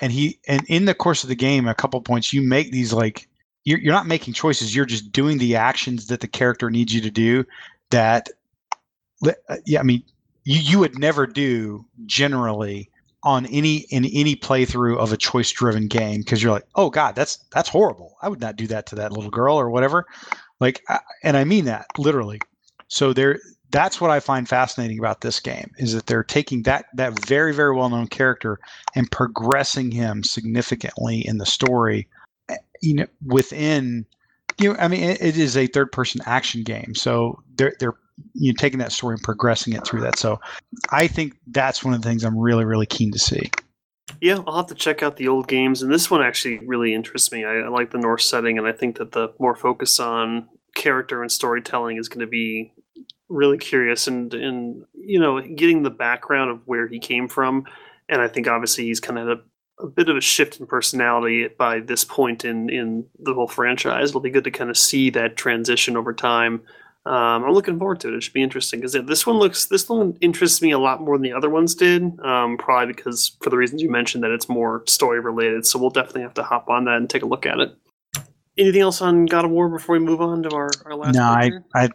And he and in the course of the game, a couple points, you make these like you're you're not making choices. You're just doing the actions that the character needs you to do. That, uh, yeah, I mean, you you would never do generally on any in any playthrough of a choice driven game because you're like, oh god, that's that's horrible. I would not do that to that little girl or whatever. Like, and I mean that literally. So there that's what I find fascinating about this game is that they're taking that that very very well known character and progressing him significantly in the story. Eh, you know, within you know, I mean, it, it is a third person action game, so they're they're you know, taking that story and progressing it through that. So, I think that's one of the things I'm really really keen to see. Yeah, I'll have to check out the old games, and this one actually really interests me. I, I like the Norse setting, and I think that the more focus on character and storytelling is going to be really curious and and you know getting the background of where he came from and i think obviously he's kind of a, a, bit of a shift in personality by this point in in the whole franchise it'll be good to kind of see that transition over time um, i'm looking forward to it it should be interesting because this one looks this one interests me a lot more than the other ones did um, probably because for the reasons you mentioned that it's more story related so we'll definitely have to hop on that and take a look at it anything else on God of War before we move on to our, our last? No, I, I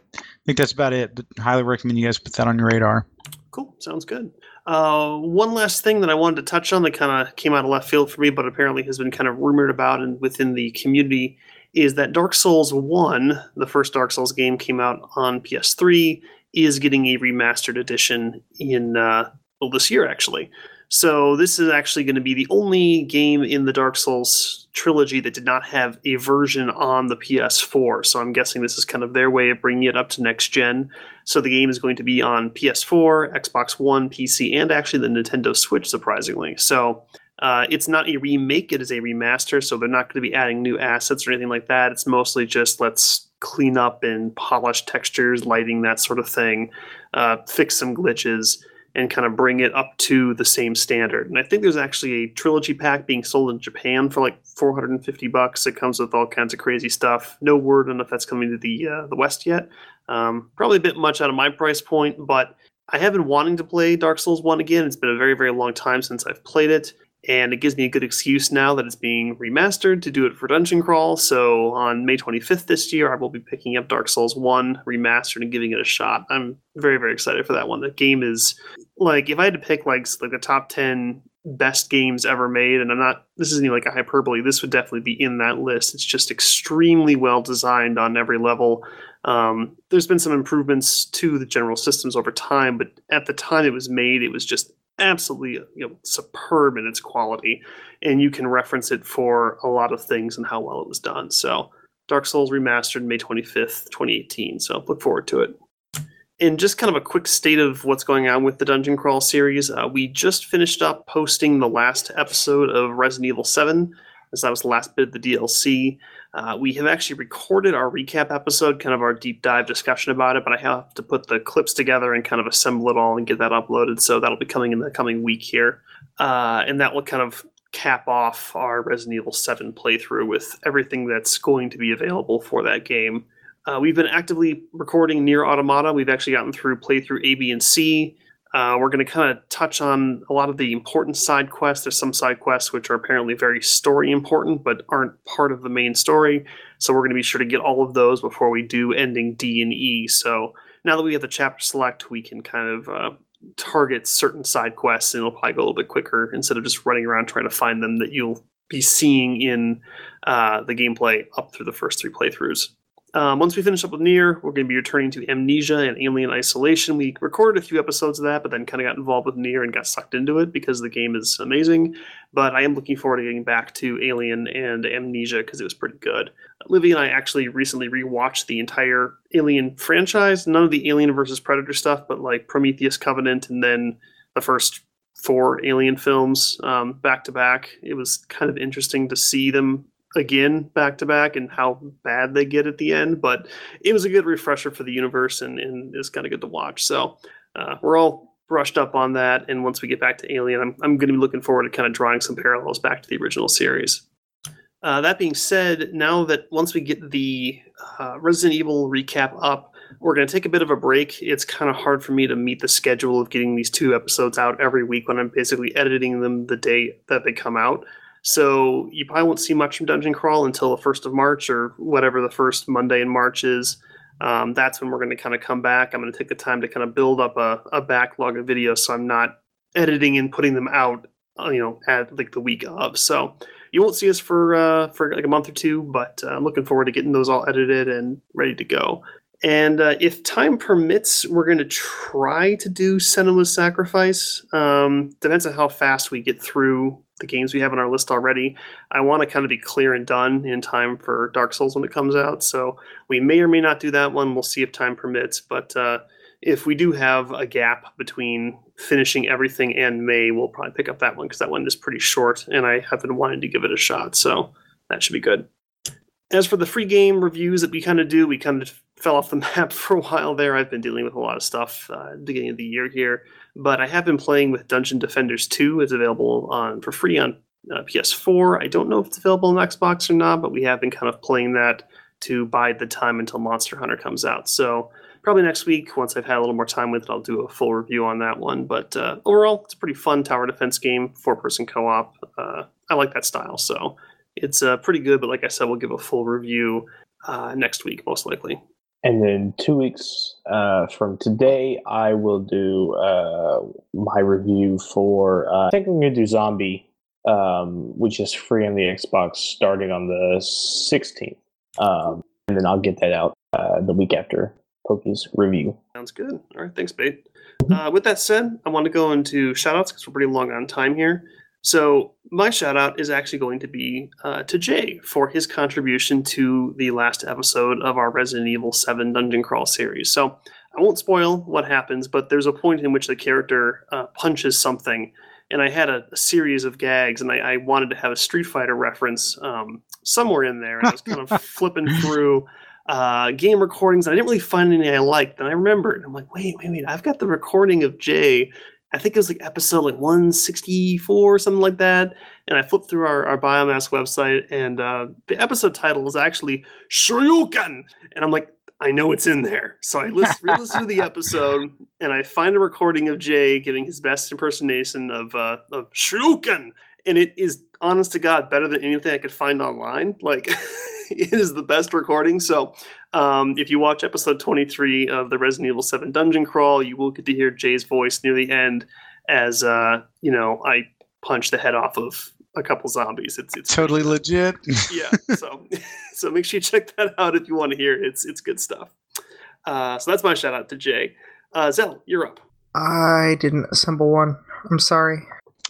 think that's about it. Highly recommend you guys put that on your radar. Cool, sounds good. Uh, one last thing that I wanted to touch on that kind of came out of left field for me, but apparently has been kind of rumored about and within the community is that Dark Souls One, the first Dark Souls game, came out on PS3, is getting a remastered edition in uh, well this year actually. So this is actually going to be the only game in the Dark Souls trilogy that did not have a version on the PS4. So I'm guessing this is kind of their way of bringing it up to next gen. So the game is going to be on PS4, Xbox One, PC, and actually the Nintendo Switch, surprisingly. So uh, it's not a remake; it is a remaster. So they're not going to be adding new assets or anything like that. It's mostly just let's clean up and polish textures, lighting, that sort of thing, uh, fix some glitches and kind of bring it up to the same standard. And I think there's actually a trilogy pack being sold in Japan for like 450 bucks. It comes with all kinds of crazy stuff. No word on if that's coming to the uh, the West yet. Um, probably a bit much out of my price point, but I have been wanting to play Dark Souls 1 again. It's been a very, very long time since I've played it and it gives me a good excuse now that it's being remastered to do it for Dungeon Crawl. So on May 25th this year, I will be picking up Dark Souls 1 remastered and giving it a shot. I'm very very excited for that one. The game is like if I had to pick like like the top 10 best games ever made and I'm not this isn't even like a hyperbole, this would definitely be in that list. It's just extremely well designed on every level. Um, there's been some improvements to the general systems over time, but at the time it was made, it was just absolutely you know superb in its quality and you can reference it for a lot of things and how well it was done. So dark souls remastered may 25th 2018 so look forward to it. And just kind of a quick state of what's going on with the dungeon crawl series uh, we just finished up posting the last episode of resident evil 7 as that was the last bit of the dlc uh, we have actually recorded our recap episode, kind of our deep dive discussion about it, but I have to put the clips together and kind of assemble it all and get that uploaded. So that'll be coming in the coming week here. Uh, and that will kind of cap off our Resident Evil 7 playthrough with everything that's going to be available for that game. Uh, we've been actively recording Nier Automata. We've actually gotten through playthrough A, B, and C. Uh, we're going to kind of touch on a lot of the important side quests. There's some side quests which are apparently very story important, but aren't part of the main story. So we're going to be sure to get all of those before we do ending D and E. So now that we have the chapter select, we can kind of uh, target certain side quests, and it'll probably go a little bit quicker instead of just running around trying to find them that you'll be seeing in uh, the gameplay up through the first three playthroughs. Um, once we finish up with Nier, we're going to be returning to Amnesia and Alien Isolation. We recorded a few episodes of that, but then kind of got involved with Nier and got sucked into it because the game is amazing. But I am looking forward to getting back to Alien and Amnesia because it was pretty good. Livy and I actually recently rewatched the entire Alien franchise. None of the Alien versus Predator stuff, but like Prometheus Covenant and then the first four Alien films um, back to back. It was kind of interesting to see them again back to back and how bad they get at the end. But it was a good refresher for the universe and, and it's kind of good to watch. So uh, we're all brushed up on that. And once we get back to Alien, I'm, I'm going to be looking forward to kind of drawing some parallels back to the original series. Uh, that being said, now that once we get the uh, Resident Evil recap up, we're going to take a bit of a break. It's kind of hard for me to meet the schedule of getting these two episodes out every week when I'm basically editing them the day that they come out. So you probably won't see much from Dungeon Crawl until the first of March or whatever the first Monday in March is. Um, that's when we're going to kind of come back. I'm going to take the time to kind of build up a, a backlog of videos, so I'm not editing and putting them out, uh, you know, at like the week of. So you won't see us for uh, for like a month or two, but uh, I'm looking forward to getting those all edited and ready to go. And uh, if time permits, we're going to try to do Senua's Sacrifice. Um, depends on how fast we get through the games we have on our list already. I want to kind of be clear and done in time for Dark Souls when it comes out. So we may or may not do that one. We'll see if time permits. But uh, if we do have a gap between finishing everything and May, we'll probably pick up that one because that one is pretty short and I have been wanting to give it a shot. So that should be good. As for the free game reviews that we kind of do, we kind of fell off the map for a while there. I've been dealing with a lot of stuff uh, beginning of the year here but I have been playing with Dungeon Defenders 2. It's available on for free on uh, PS4. I don't know if it's available on Xbox or not, but we have been kind of playing that to bide the time until Monster Hunter comes out. So probably next week, once I've had a little more time with it, I'll do a full review on that one. But uh, overall, it's a pretty fun tower defense game, four-person co-op. Uh, I like that style, so it's uh, pretty good. But like I said, we'll give a full review uh, next week, most likely. And then two weeks uh, from today, I will do uh, my review for. Uh, I think I'm going to do Zombi, um, which is free on the Xbox starting on the 16th. Um, and then I'll get that out uh, the week after Pokey's review. Sounds good. All right. Thanks, Bait. Mm-hmm. Uh, with that said, I want to go into shoutouts because we're pretty long on time here. So my shout out is actually going to be uh, to Jay for his contribution to the last episode of our Resident Evil 7 Dungeon Crawl series. So I won't spoil what happens, but there's a point in which the character uh, punches something, and I had a, a series of gags, and I, I, wanted to have a Street Fighter reference um, somewhere in there, and I was kind of flipping through. Uh, game recordings. And I didn't really find any I liked. And I remembered. I'm like, wait, wait, wait. I've got the recording of Jay I think it was like episode like 164 or something like that. And I flipped through our, our biomass website and uh, the episode title was actually Shoryuken. And I'm like, I know it's in there. So I listen, re-listen to the episode and I find a recording of Jay giving his best impersonation of, uh, of Shoryuken. And it is honest to God better than anything I could find online. Like it is the best recording. So um, if you watch episode 23 of the Resident Evil 7 Dungeon Crawl, you will get to hear Jay's voice near the end as, uh, you know, I punch the head off of a couple zombies. It's it's totally legit. yeah. So so make sure you check that out if you want to hear it. It's it's good stuff. Uh, so that's my shout out to Jay. Uh, Zell, you're up. I didn't assemble one. I'm sorry.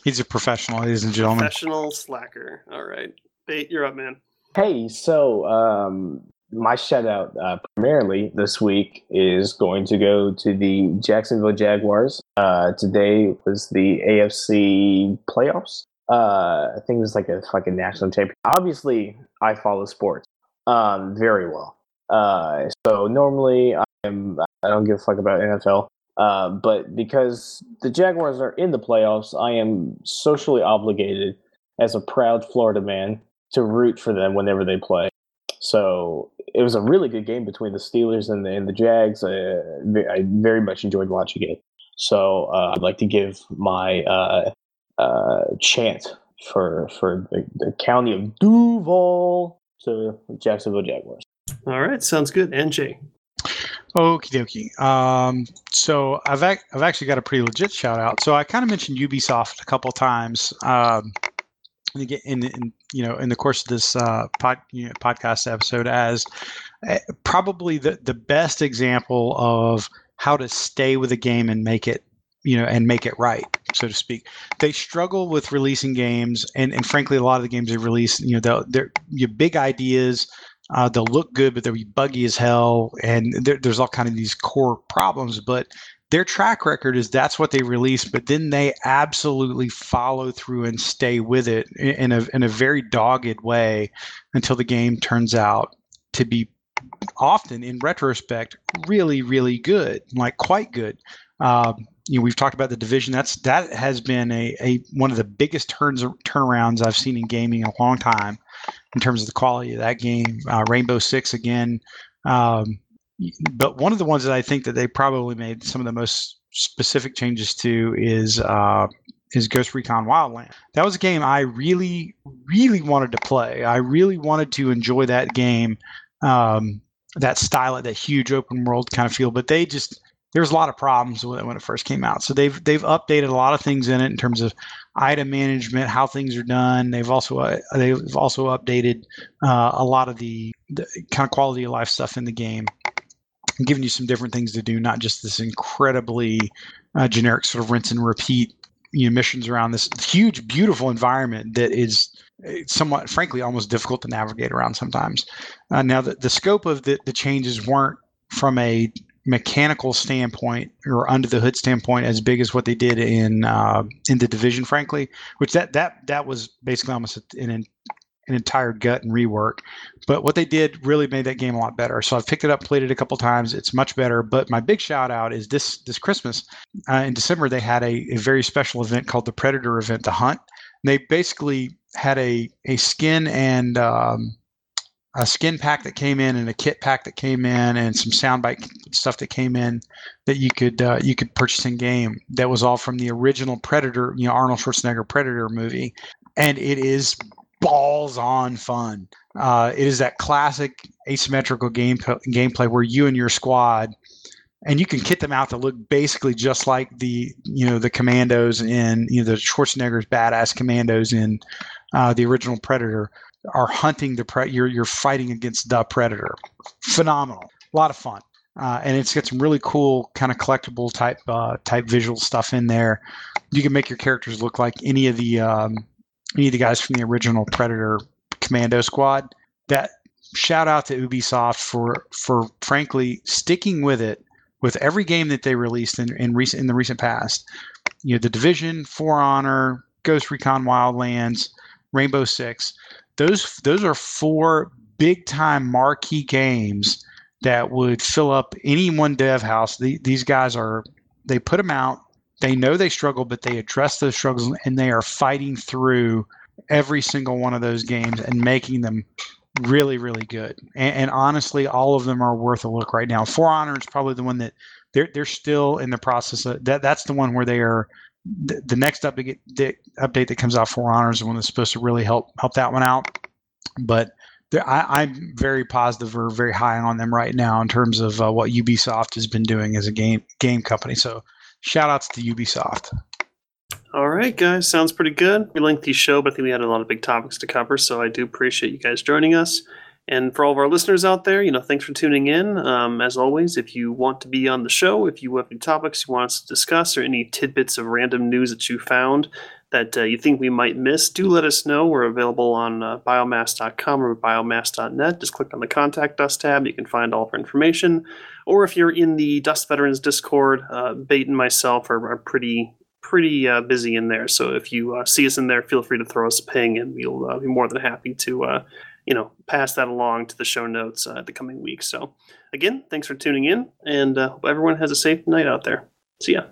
He's a professional, ladies and gentlemen. Professional slacker. All right, Bait, you're up, man. Hey, so um, my shout out uh, primarily this week is going to go to the Jacksonville Jaguars. Uh, today was the AFC playoffs. Uh, I think it was like a fucking national championship. Obviously, I follow sports um, very well. Uh, so normally I'm I don't give a fuck about NFL. Uh, but because the Jaguars are in the playoffs, I am socially obligated as a proud Florida man to root for them whenever they play. So it was a really good game between the Steelers and the, and the Jags. Uh, I very much enjoyed watching it. So uh, I'd like to give my uh, uh chant for for the, the county of Duval to Jacksonville Jaguars. All right, sounds good. NJ. Okie dokie. Um, so I've ac- I've actually got a pretty legit shout out. So I kind of mentioned Ubisoft a couple times. Um, in, in, in, you know in the course of this uh, pod, you know, podcast episode as uh, probably the the best example of how to stay with a game and make it you know and make it right so to speak they struggle with releasing games and and frankly a lot of the games they release you know they're, they're your big ideas uh, they'll look good, but they'll be buggy as hell, and there, there's all kind of these core problems. But their track record is that's what they release, but then they absolutely follow through and stay with it in a in a very dogged way until the game turns out to be often in retrospect really really good, like quite good. Um, you know, we've talked about the division. That's that has been a, a one of the biggest turns turnarounds I've seen in gaming in a long time in terms of the quality of that game. Uh, Rainbow Six again, um, but one of the ones that I think that they probably made some of the most specific changes to is uh, is Ghost Recon Wildland. That was a game I really, really wanted to play. I really wanted to enjoy that game, um, that style, that huge open world kind of feel. But they just there was a lot of problems with it when it first came out. So they've they've updated a lot of things in it in terms of item management, how things are done. They've also uh, they've also updated uh, a lot of the, the, kind of quality of life stuff in the game, giving you some different things to do, not just this incredibly uh, generic sort of rinse and repeat you know, missions around this huge, beautiful environment that is uh, somewhat, frankly, almost difficult to navigate around sometimes. Uh, now, the, the scope of the, the changes weren't from a mechanical standpoint or under the hood standpoint as big as what they did in uh, in the division, frankly. Which that that that was basically almost an an entire gut and rework. But what they did really made that game a lot better. So I've picked it up, played it a couple times. It's much better. But my big shout out is this this Christmas uh, in December they had a, a very special event called the Predator event, the Hunt. And they basically had a a skin and um, a skin pack that came in and a kit pack that came in and some soundbite stuff that came in that you could uh, you could purchase in game that was all from the original Predator, you know Arnold Schwarzenegger Predator movie, and it is balls on fun. Uh, it is that classic asymmetrical game gameplay where you and your squad and you can kit them out to look basically just like the you know the commandos in you know the Schwarzenegger's badass commandos in uh, the original Predator are hunting the pre you're you're fighting against the predator. Phenomenal, a lot of fun, uh, and it's got some really cool kind of collectible type uh, type visual stuff in there. You can make your characters look like any of the um, of the guys from the original Predator Commando Squad. That shout out to Ubisoft for for frankly sticking with it with every game that they released in, in recent in the recent past. You know, the Division, For Honor, Ghost Recon Wildlands, Rainbow Six those those are four big time marquee games that would fill up any one dev house. The, these guys are they put them out. They know they struggle, but they address those struggles and they are fighting through every single one of those games and making them really, really good. And, and honestly, all of them are worth a look right now. For Honor is probably the one that they're they're still in the process of that. That's the one where they are. The, the next update, update that comes out for Honor is the one that's supposed to really help help that one out. But I, am very positive or very high on them right now in terms of uh, what Ubisoft has been doing as a game game company. So, shout outs to Ubisoft. All right, guys, sounds pretty good. We lengthy show, but I think we had a lot of big topics to cover. So I do appreciate you guys joining us. And for all of our listeners out there, you know, thanks for tuning in. Um, as always, if you want to be on the show, if you have any topics you want us to discuss, or any tidbits of random news that you found that uh, you think we might miss, do let us know. We're available on uh, biomass.com or biomass.net. Just click on the Contact Us tab. You can find all of our information. Or if you're in the Dust Veterans Discord, uh, Bait and myself are, are pretty pretty uh, busy in there. So if you uh, see us in there, feel free to throw us a ping, and we'll uh, be more than happy to you know, pass that along to the show notes uh, the coming week. So, again, thanks for tuning in, and hope everyone has a safe night out there. See ya.